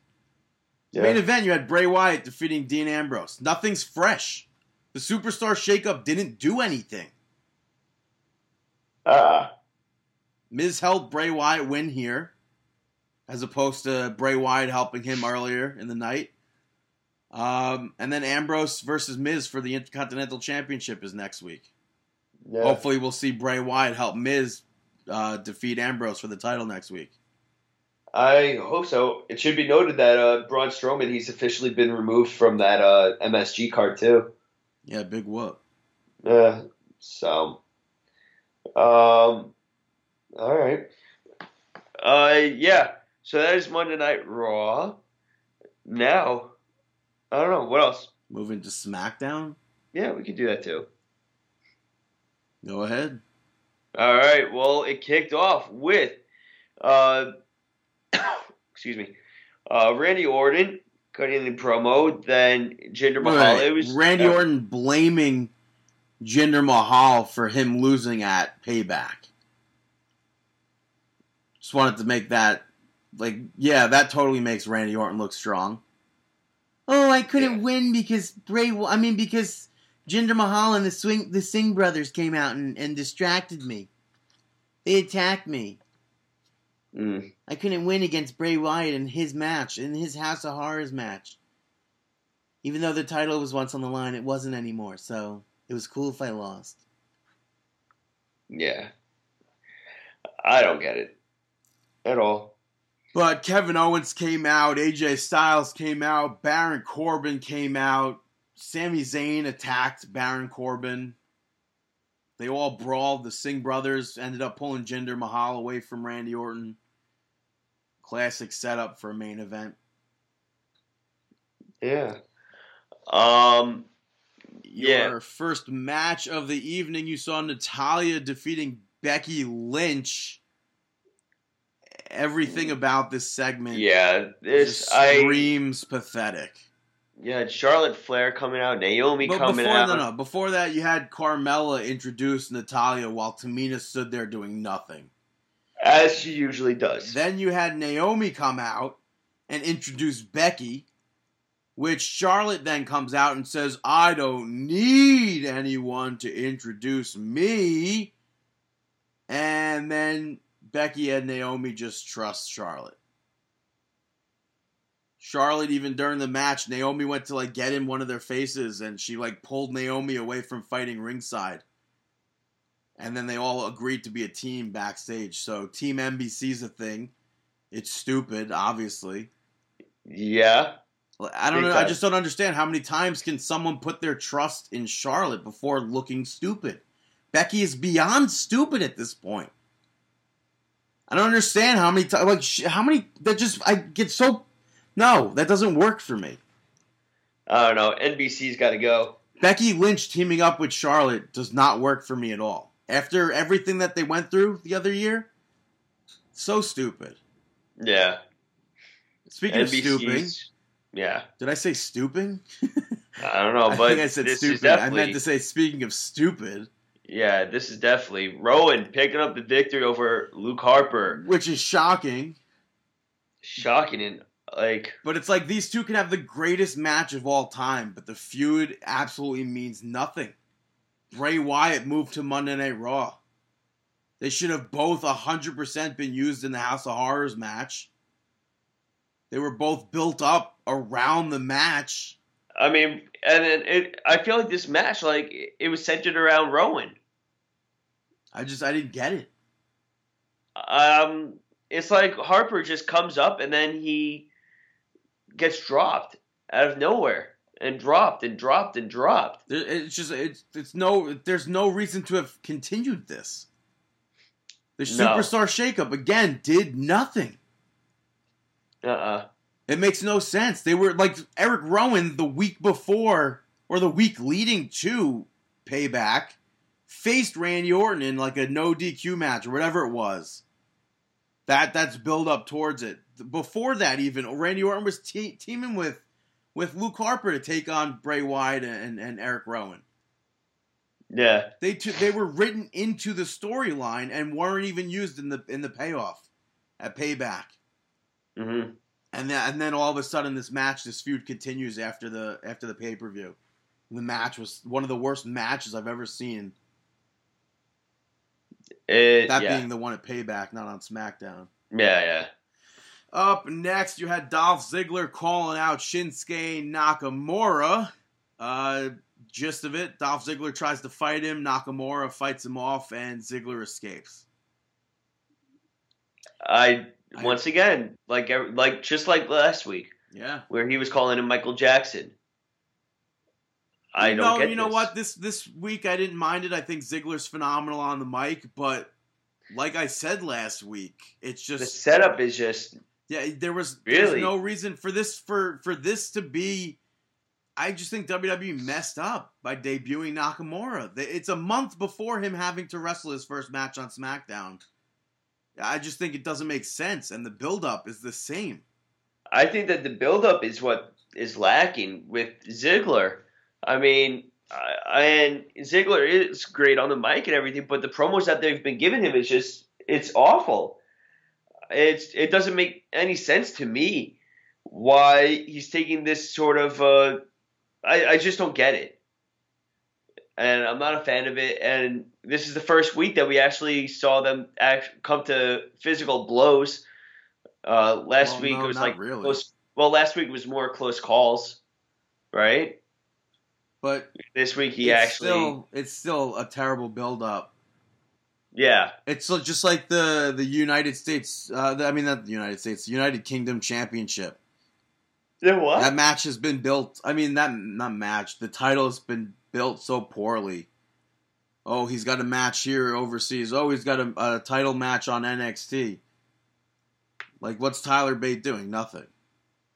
Yeah. Main event, you had Bray Wyatt defeating Dean Ambrose. Nothing's fresh. The superstar shakeup didn't do anything. Ah, Miz helped Bray Wyatt win here, as opposed to Bray Wyatt helping him earlier in the night. Um, and then Ambrose versus Miz for the Intercontinental Championship is next week. yeah. Hopefully, we'll see Bray Wyatt help Miz uh, defeat Ambrose for the title next week. I hope so. It should be noted that uh, Braun Strowman he's officially been removed from that uh, MSG card too. Yeah, big whoop. Yeah. So, um, all right. Uh, yeah. So that is Monday Night Raw. Now, I don't know what else. Moving to SmackDown. Yeah, we could do that too. Go ahead. All right. Well, it kicked off with, uh, excuse me, uh, Randy Orton cutting the promo. Then Jinder Mahal. Wait, It was Randy uh, Orton blaming Jinder Mahal for him losing at Payback. Just wanted to make that, like, yeah, that totally makes Randy Orton look strong. Oh, I couldn't Yeah. win because Bray. I mean, because Jinder Mahal and the Swing, the Singh brothers came out and, and distracted me. They attacked me. Mm, I couldn't win against Bray Wyatt in his match, in his House of Horrors match. Even though the title was once on the line, it wasn't anymore, so it was cool if I lost. yeah. I don't get it at all. But Kevin Owens came out, AJ Styles came out, Baron Corbin came out, Sami Zayn attacked Baron Corbin. They all brawled. The Singh brothers ended up pulling Jinder Mahal away from Randy Orton. Classic setup for a main event. Yeah. Um. Yeah. Your first match of the evening, you saw Natalya defeating Becky Lynch. Everything about this segment Yeah. This just I. screams pathetic. Yeah. Charlotte Flair coming out. Naomi But coming before out. no, no, before that, you had Carmella introduce Natalya while Tamina stood there doing nothing. As she usually does. Then you had Naomi come out and introduce Becky, which Charlotte then comes out and says, I don't need anyone to introduce me. And then Becky and Naomi just trust Charlotte. Charlotte, even during the match, Naomi went to like get in one of their faces and she like pulled Naomi away from fighting ringside. And then they all agreed to be a team backstage. So Team NBC's a thing. It's stupid, obviously. yeah. I don't know. I just don't understand how many times can someone put their trust in Charlotte before looking stupid. Becky is beyond stupid at this point. I don't understand how many times. Like sh- how many that just I get so. No, that doesn't work for me. I don't know. NBC's got to go. Becky Lynch teaming up with Charlotte does not work for me at all. After everything that they went through the other year, so stupid. Yeah. Speaking of stooping, Yeah. did I say stooping? I don't know, I but think I said stupid. I meant to say speaking of stupid, Yeah, this is definitely Rowan picking up the victory over Luke Harper. which is shocking. Shocking and like But it's like these two can have the greatest match of all time, but the feud absolutely means nothing. Bray Wyatt moved to Monday Night Raw. They should have both 100% been used in the House of Horrors match. They were both built up around the match. I mean, and then it. I feel like this match, like it- it was centered around Rowan. I just I didn't get it. Um, it's like Harper just comes up and then he gets dropped. out of nowhere and dropped and dropped and dropped. It's just it's it's no there's no reason to have continued this. The No. superstar shakeup again did nothing. Uh uh It makes no sense. They were like Eric Rowan the week before or the week leading to Payback faced Randy Orton in like a no DQ match or whatever it was. That that's build up towards it. Before that, even Randy Orton was te- teaming with with Luke Harper to take on Bray Wyatt and, and Erick Rowan. Yeah. They t- they were written into the storyline and weren't even used in the in the payoff at Payback. hmm And then and then all of a sudden this match, this feud continues after the after the pay per view. The match was one of the worst matches I've ever seen. It, That yeah. being the one at Payback, not on SmackDown. yeah, yeah. Up next, you had Dolph Ziggler calling out Shinsuke Nakamura. Uh, gist of it: Dolph Ziggler tries to fight him, Nakamura fights him off, and Ziggler escapes. I once again like like just like last week Yeah. where he was calling him Michael Jackson. I you don't know, you know this. what? This this week I didn't mind it. I think Ziggler's phenomenal on the mic, but like I said last week, it's just The setup is just yeah. There was Really? there's no reason for this for for this to be. I just think WWE messed up by debuting Nakamura. It's a month before him having to wrestle his first match on SmackDown. I just think it doesn't make sense, and the build-up is the same. I think that the buildup is what is lacking with Ziggler. I mean, I, and Ziggler is great on the mic and everything, but the promos that they've been giving him is just it's awful. It's it doesn't make any sense to me why he's taking this sort of. Uh, I I just don't get it, and I'm not a fan of it. And this is the first week that we actually saw them act, come to physical blows. Uh, last Well, week no, it was not like really. close. Well, last week was more close calls, right? But This week he it's actually, still it's still a terrible build-up. Yeah, It's just like the the United States. Uh, the, I mean, not the United States, the United Kingdom Championship. yeah. What? That match has been built. I mean, that not match. The title has been built so poorly. Oh, he's got a match here overseas. Oh, he's got a, a title match on NXT. Like, what's Tyler Bate doing? Nothing.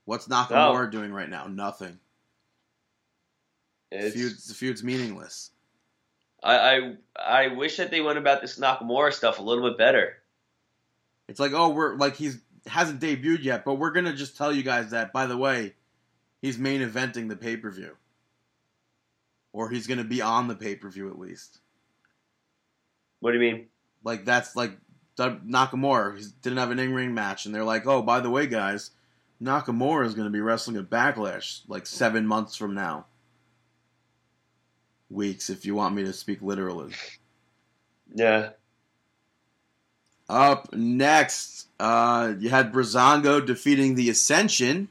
What's Nakamura doing right now? Nothing. The It's- feud's, the feud's meaningless. I, I I wish that they went about this Nakamura stuff a little bit better. It's like, oh, we're like he's hasn't debuted yet, but we're gonna just tell you guys that. By the way, he's main eventing the pay per view, or he's gonna be on the pay per view at least. What do you mean? Like that's like Nakamura. He didn't have an in ring match, and they're like, oh, by the way, guys, Nakamura is gonna be wrestling at Backlash like seven months from now. Weeks, if you want me to speak literally. Yeah, Up next, uh, you had Breezango defeating the Ascension.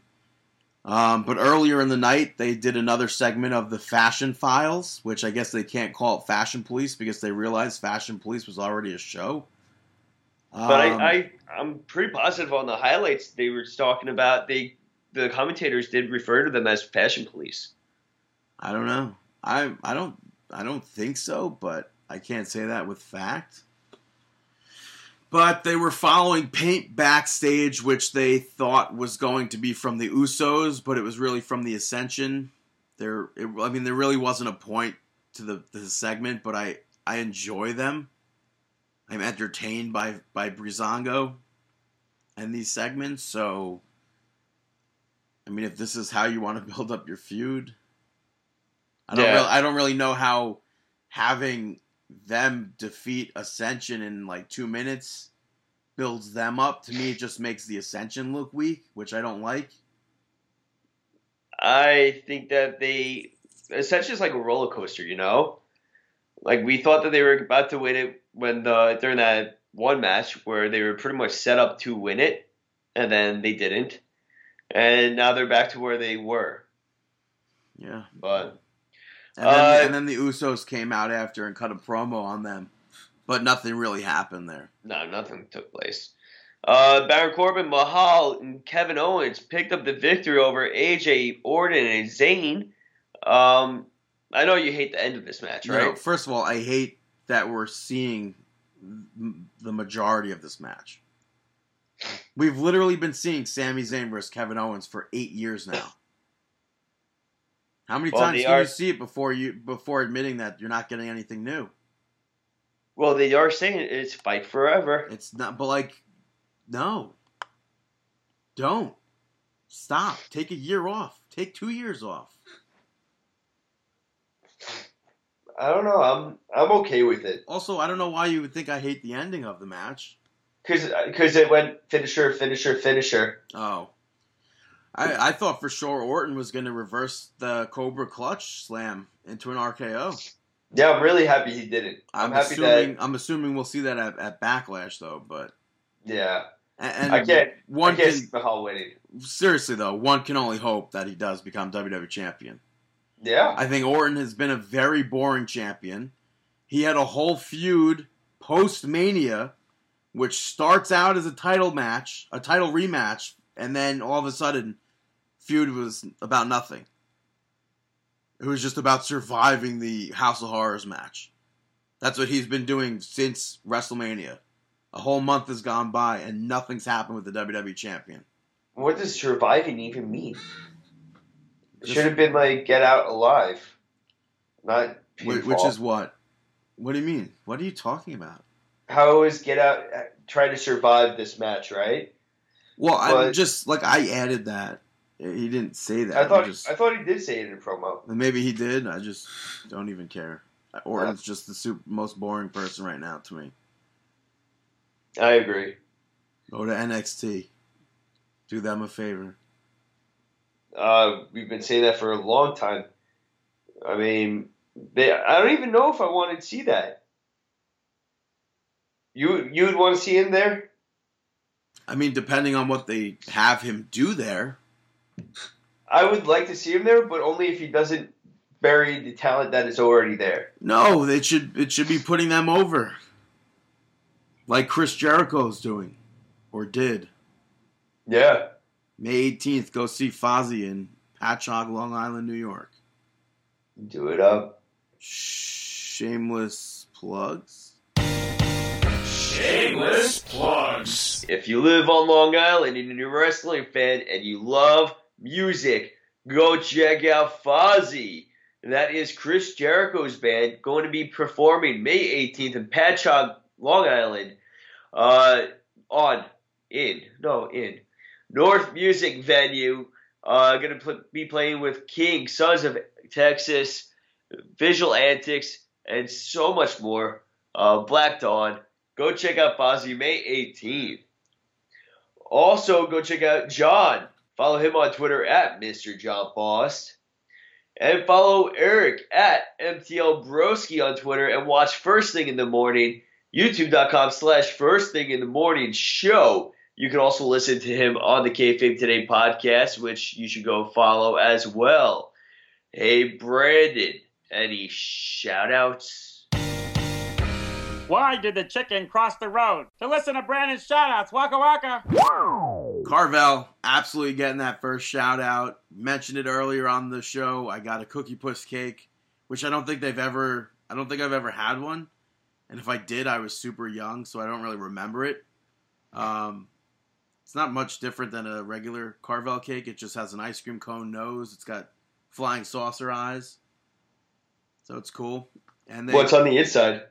Um, but earlier in the night, they did another segment of the Fashion Files, which I guess they can't call it Fashion Police because they realized Fashion Police was already a show. but Um, I, I I'm pretty positive on the highlights they were talking about. They the commentators did refer to them as fashion police. I don't know. I I don't I don't think so, but I can't say that with fact. But they were following Paint backstage, which they thought was going to be from the Usos, but it was really from the Ascension. There, it, I mean, there really wasn't a point to the, the segment, but I I enjoy them. I'm entertained by by Breezango and these segments. So, I mean, if this is how you want to build up your feud, I don't Yeah. really, I don't really know how having them defeat Ascension in like two minutes builds them up. To me, it just makes the Ascension look weak, which I don't like. I think that they essentially it's like a roller coaster, you know. Like we thought that they were about to win it when the during that one match where they were pretty much set up to win it, and then they didn't, and now they're back to where they were. Yeah. But And then, Uh, and then the Usos came out after and cut a promo on them, but nothing really happened there. no, nothing took place. Uh, Baron Corbin, Mahal, and Kevin Owens picked up the victory over AJ, Orton, and Zayn. Um, I know you hate the end of this match, right? know, first of all, I hate that we're seeing the majority of this match. We've literally been seeing Sami Zayn versus Kevin Owens for eight years now. How many Well, times can are- you see it before you before admitting that you're not getting anything new? Well, they are saying it's fight forever. It's not, but like, no, don't stop. Take a year off. Take two years off. I don't know. I'm I'm okay with it Also, I don't know why you would think I hate the ending of the match. Because because uh, it went finisher, finisher, finisher. Oh. I, I thought for sure Orton was going to reverse the Cobra Clutch slam into an RKO. Yeah, I'm really happy he didn't. I'm, I'm, happy assuming that. I'm assuming we'll see that at, at Backlash though, but Yeah, and, and I can't. one I can't can see Mahal winning. seriously though one can only hope that he does become WWE champion. Yeah, I think Orton has been a very boring champion. He had a whole feud post Mania, which starts out as a title match, a title rematch, and then all of a sudden, feud was about nothing. It was just about surviving the House of Horrors match. That's what he's been doing since WrestleMania. A whole month has gone by and nothing's happened with the WWE champion. what does surviving even mean? It should have been like get out alive, not pinfall. Which is what? What do you mean? What are you talking about? how is get out uh, trying to survive this match, right? Well, I'm just like I added that. He didn't say that. I thought I'm just, I thought he did say it in promo. maybe he did. I just don't even care. Orton's just the super, most boring person right now to me. I agree. Go to NXT. Do them a favor. Uh, we've been saying that for a long time. I mean, they, I don't even know if I want to see that. You you would want to see him there? I mean, depending on what they have him do there. I would like to see him there, but only if he doesn't bury the talent that is already there. No, it should it should be putting them over, like Chris Jericho is doing, or did. Yeah. May 18th, go see Fozzy in Patchogue, Long Island, New York. Do it up. Shameless plugs. Shameless plugs. If you live on Long Island and you're a wrestling fan and you love music, go check out Fozzy. That is Chris Jericho's band going to be performing May 18th in Patchogue, Long Island. Uh, on, in, no, in. North Music Venue. Uh, going to pl- be playing with King, Sons of Texas, Visual Antics, and so much more. Uh, Black Dawn. Go check out Fozzy May 18th. Also, go check out John. Follow him on Twitter at Mr. John Bost. And follow Eric at MTL Broski on Twitter and watch First Thing in the Morning, youtube.com slash First Thing in the Morning show. You can also listen to him on the Kayfabe Today podcast, which you should go follow as well. Hey, Brandon, any shout outs? Why did the chicken cross the road? To listen to Brandon's shoutouts, waka waka. Carvel, absolutely getting that first shout out. Mentioned it earlier on the show. I got a cookie puss cake, which I don't think they've ever. I don't think I've ever had one, and if I did, I was super young, so I don't really remember it. Um, it's not much different than a regular Carvel cake. It just has an ice cream cone nose. It's got flying saucer eyes, so it's cool. And they, What's on the inside?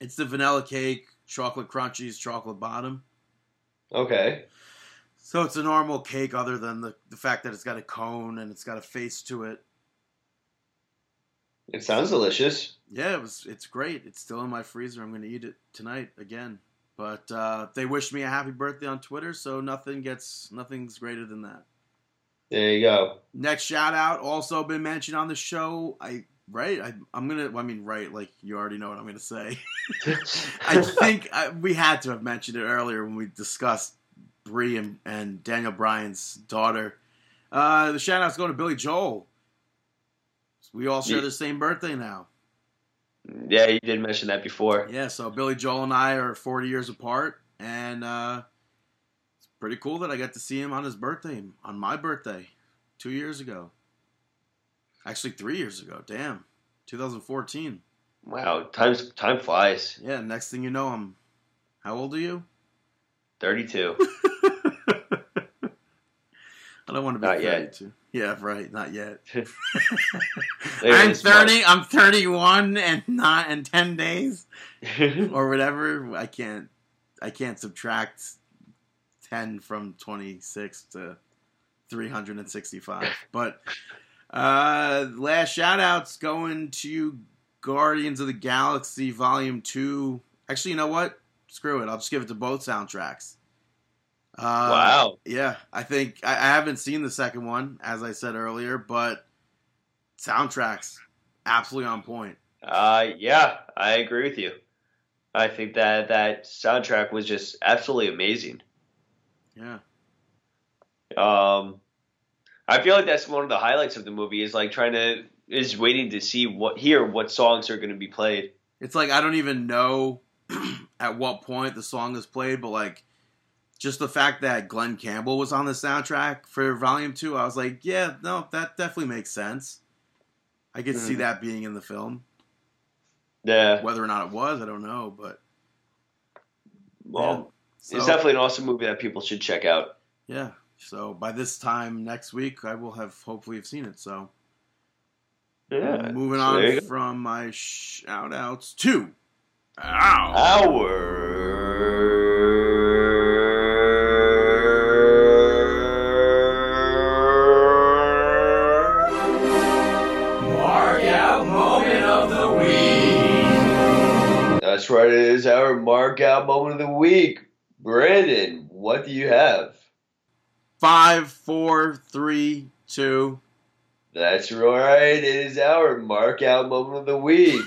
It's the vanilla cake, chocolate crunchies, chocolate bottom. Okay. So it's a normal cake, other than the, the fact that it's got a cone and it's got a face to it. It sounds delicious. Yeah, it was. It's great. It's still in my freezer. I'm going to eat it tonight again. But uh, they wished me a happy birthday on Twitter, so nothing gets nothing's greater than that. There you go. Next shout out, also been mentioned on the show. I right. I, I'm gonna. I mean, right. Like you already know what I'm gonna say. I think I, we had to have mentioned it earlier when we discussed Brie and, and Daniel Bryan's daughter. Uh, the shout out's going to Billy Joel. We all share Yeah. the same birthday now. Yeah, you did mention that before. Yeah, so Billy Joel and I are 40 years apart, and uh, it's pretty cool that I got to see him on his birthday, on my birthday, two years ago. Actually, three years ago. Damn, 2014. Wow, times time flies. Yeah. Next thing you know, I'm. How old are you? Thirty-two. I don't want to be Not yet. 32. Yeah, right. Not yet. I'm this month. 30. I'm 31 and not in 10 days or whatever. I can't. I can't subtract 10 from 26 to 365. But uh last shout outs going to Guardians of the Galaxy Volume 2. Actually, you know what? Screw it. I'll just give it to both soundtracks. Uh, wow. Yeah, I think I, I haven't seen the second one, as I said earlier, but soundtracks absolutely on point. Uh, yeah, I agree with you. I think that that soundtrack was just absolutely amazing. Yeah, Um, I feel like that's one of the highlights of the movie is like trying to is waiting to see what hear what songs are going to be played. it's like I don't even know at what point the song is played, but like just the fact that Glen Campbell was on the soundtrack for Volume Two, I was like, yeah, no, that definitely makes sense. I could see Mhm. that being in the film. Yeah, Whether or not it was, I don't know, but well, so, it's definitely an awesome movie that people should check out. yeah. So by this time next week, I will have hopefully have seen it. So Yeah, moving so there you on from my shout outs to ow. Our Mark out moment of the week. That's right. It is our mark out moment of the week. Brandon, what do you have? Five, four, three, two. That's right. It is our mark out moment of the week.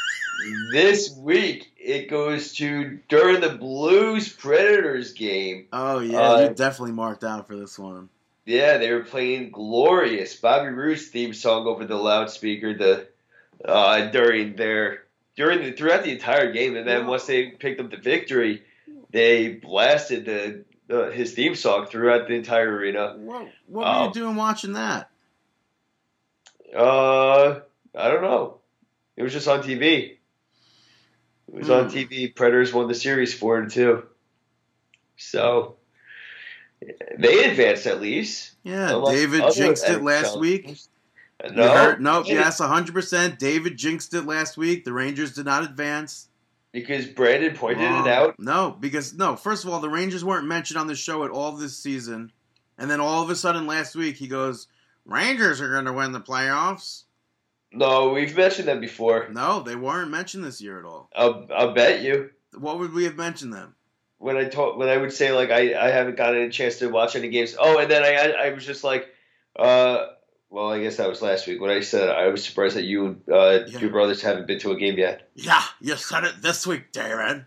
this week, it goes to during the Blues Predators game. Oh yeah, Uh, you definitely marked out for this one. Yeah, they were playing glorious Bobby Roode theme song over the loudspeaker the uh, during their during the throughout the entire game, and then once they picked up the victory, they blasted the, the his theme song throughout the entire arena. What, what were Oh. you doing watching that? Uh, I don't know. It was just on TV. It was on Hmm. TV. Predators won the series four to two. So they advanced at least. Yeah, David jinxed it last week. teams. You No, heard- yes, 100%. David jinxed it last week. The Rangers did not advance. Because Brandon pointed it out. No, because, no, first of all, the Rangers weren't mentioned on the show at all this season. And then all of a sudden last week, he goes, Rangers are going to win the playoffs. No, we've mentioned them before. No, they weren't mentioned this year at all. I'll, I'll bet you. What would we have mentioned them? When I told, when I would say like I, I haven't gotten a chance to watch any games. Oh, and then I I, I was just like, uh, well, I guess that was last week when I said I was surprised that you and uh, Yeah. your brothers haven't been to a game yet. Yeah, you said it this week, David.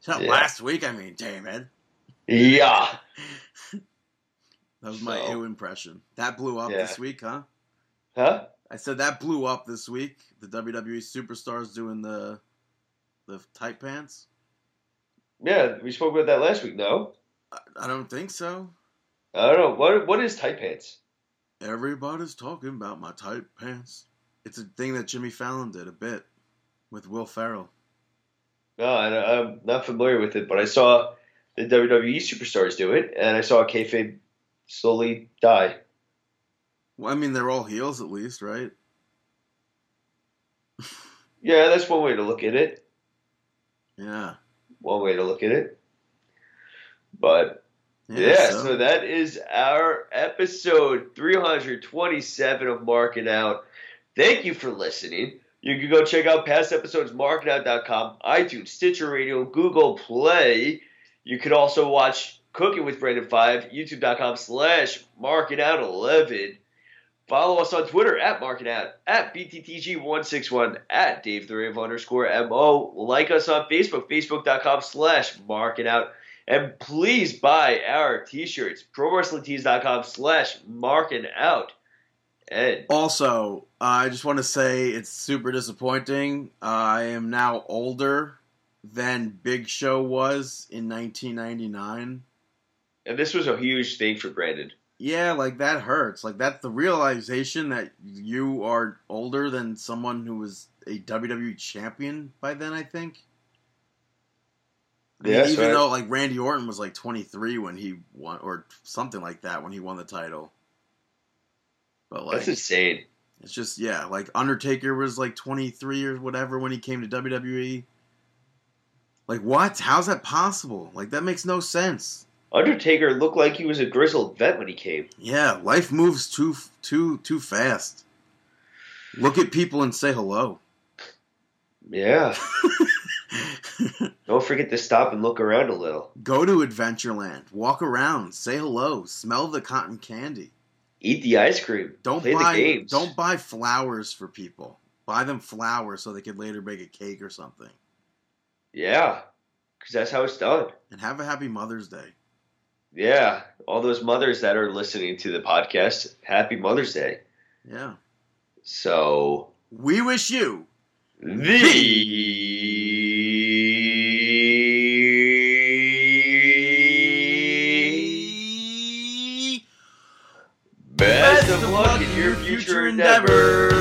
Said it Yeah. last week, I mean, David. Yeah. That was my So- ew impression. That blew up Yeah. this week, huh? Huh? I said that blew up this week. The WWE superstars doing the the tight pants. Yeah, we spoke about that last week. No, I, I don't think so. I don't know. What what is tight pants? Everybody's talking about my tight pants. It's a thing that Jimmy Fallon did a bit with Will Ferrell. No, I, I'm not familiar with it, but I saw the WWE superstars do it, and I saw kayfabe slowly die. Well, I mean, they're all heels at least, right? Yeah, that's one way to look at it. Yeah. One way to look at it. But yeah, so. that is our episode 327 of Marking Out. Thank you for listening. You can go check out past episodes, markingout.com, iTunes, Stitcher Radio, Google Play. You could also watch Cooking with Brandon 5, youtube.com slash markingout11. Follow us on Twitter at markingout, at BTTG161, at Dave the Rave underscore MO. Like us on Facebook, facebook.com slash markingout. And please buy our t-shirts, prowrestlingtees.com slash marking out. Ed. Also, uh, I just want to say it's super disappointing. Uh, I am now older than Big Show was in 1999. And this was a huge thing for Brandon. Yeah, like that hurts. Like that's the realization that you are older than someone who was a WWE champion by then. I think. I mean, Yeah, even right. though like Randy Orton was like 23 when he won, or something like that when he won the title. But like, That's insane. it's just yeah, like Undertaker was like 23 or whatever when he came to WWE. Like what? How's that possible? Like that makes no sense. Undertaker looked like he was a grizzled vet when he came. Yeah, life moves too too too fast. Look at people and say hello. Yeah. Don't forget to stop and look around a little. Go to Adventureland, walk around, say hello, smell the cotton candy. Eat the ice cream. Don't play buy the games. don't buy flowers for people. Buy them flowers so they could later make a cake or something. Yeah, because that's how it's done. And have a happy Mother's Day. Yeah, all those mothers that are listening to the podcast, happy Mother's Day. Yeah. So We wish you the best future endeavors.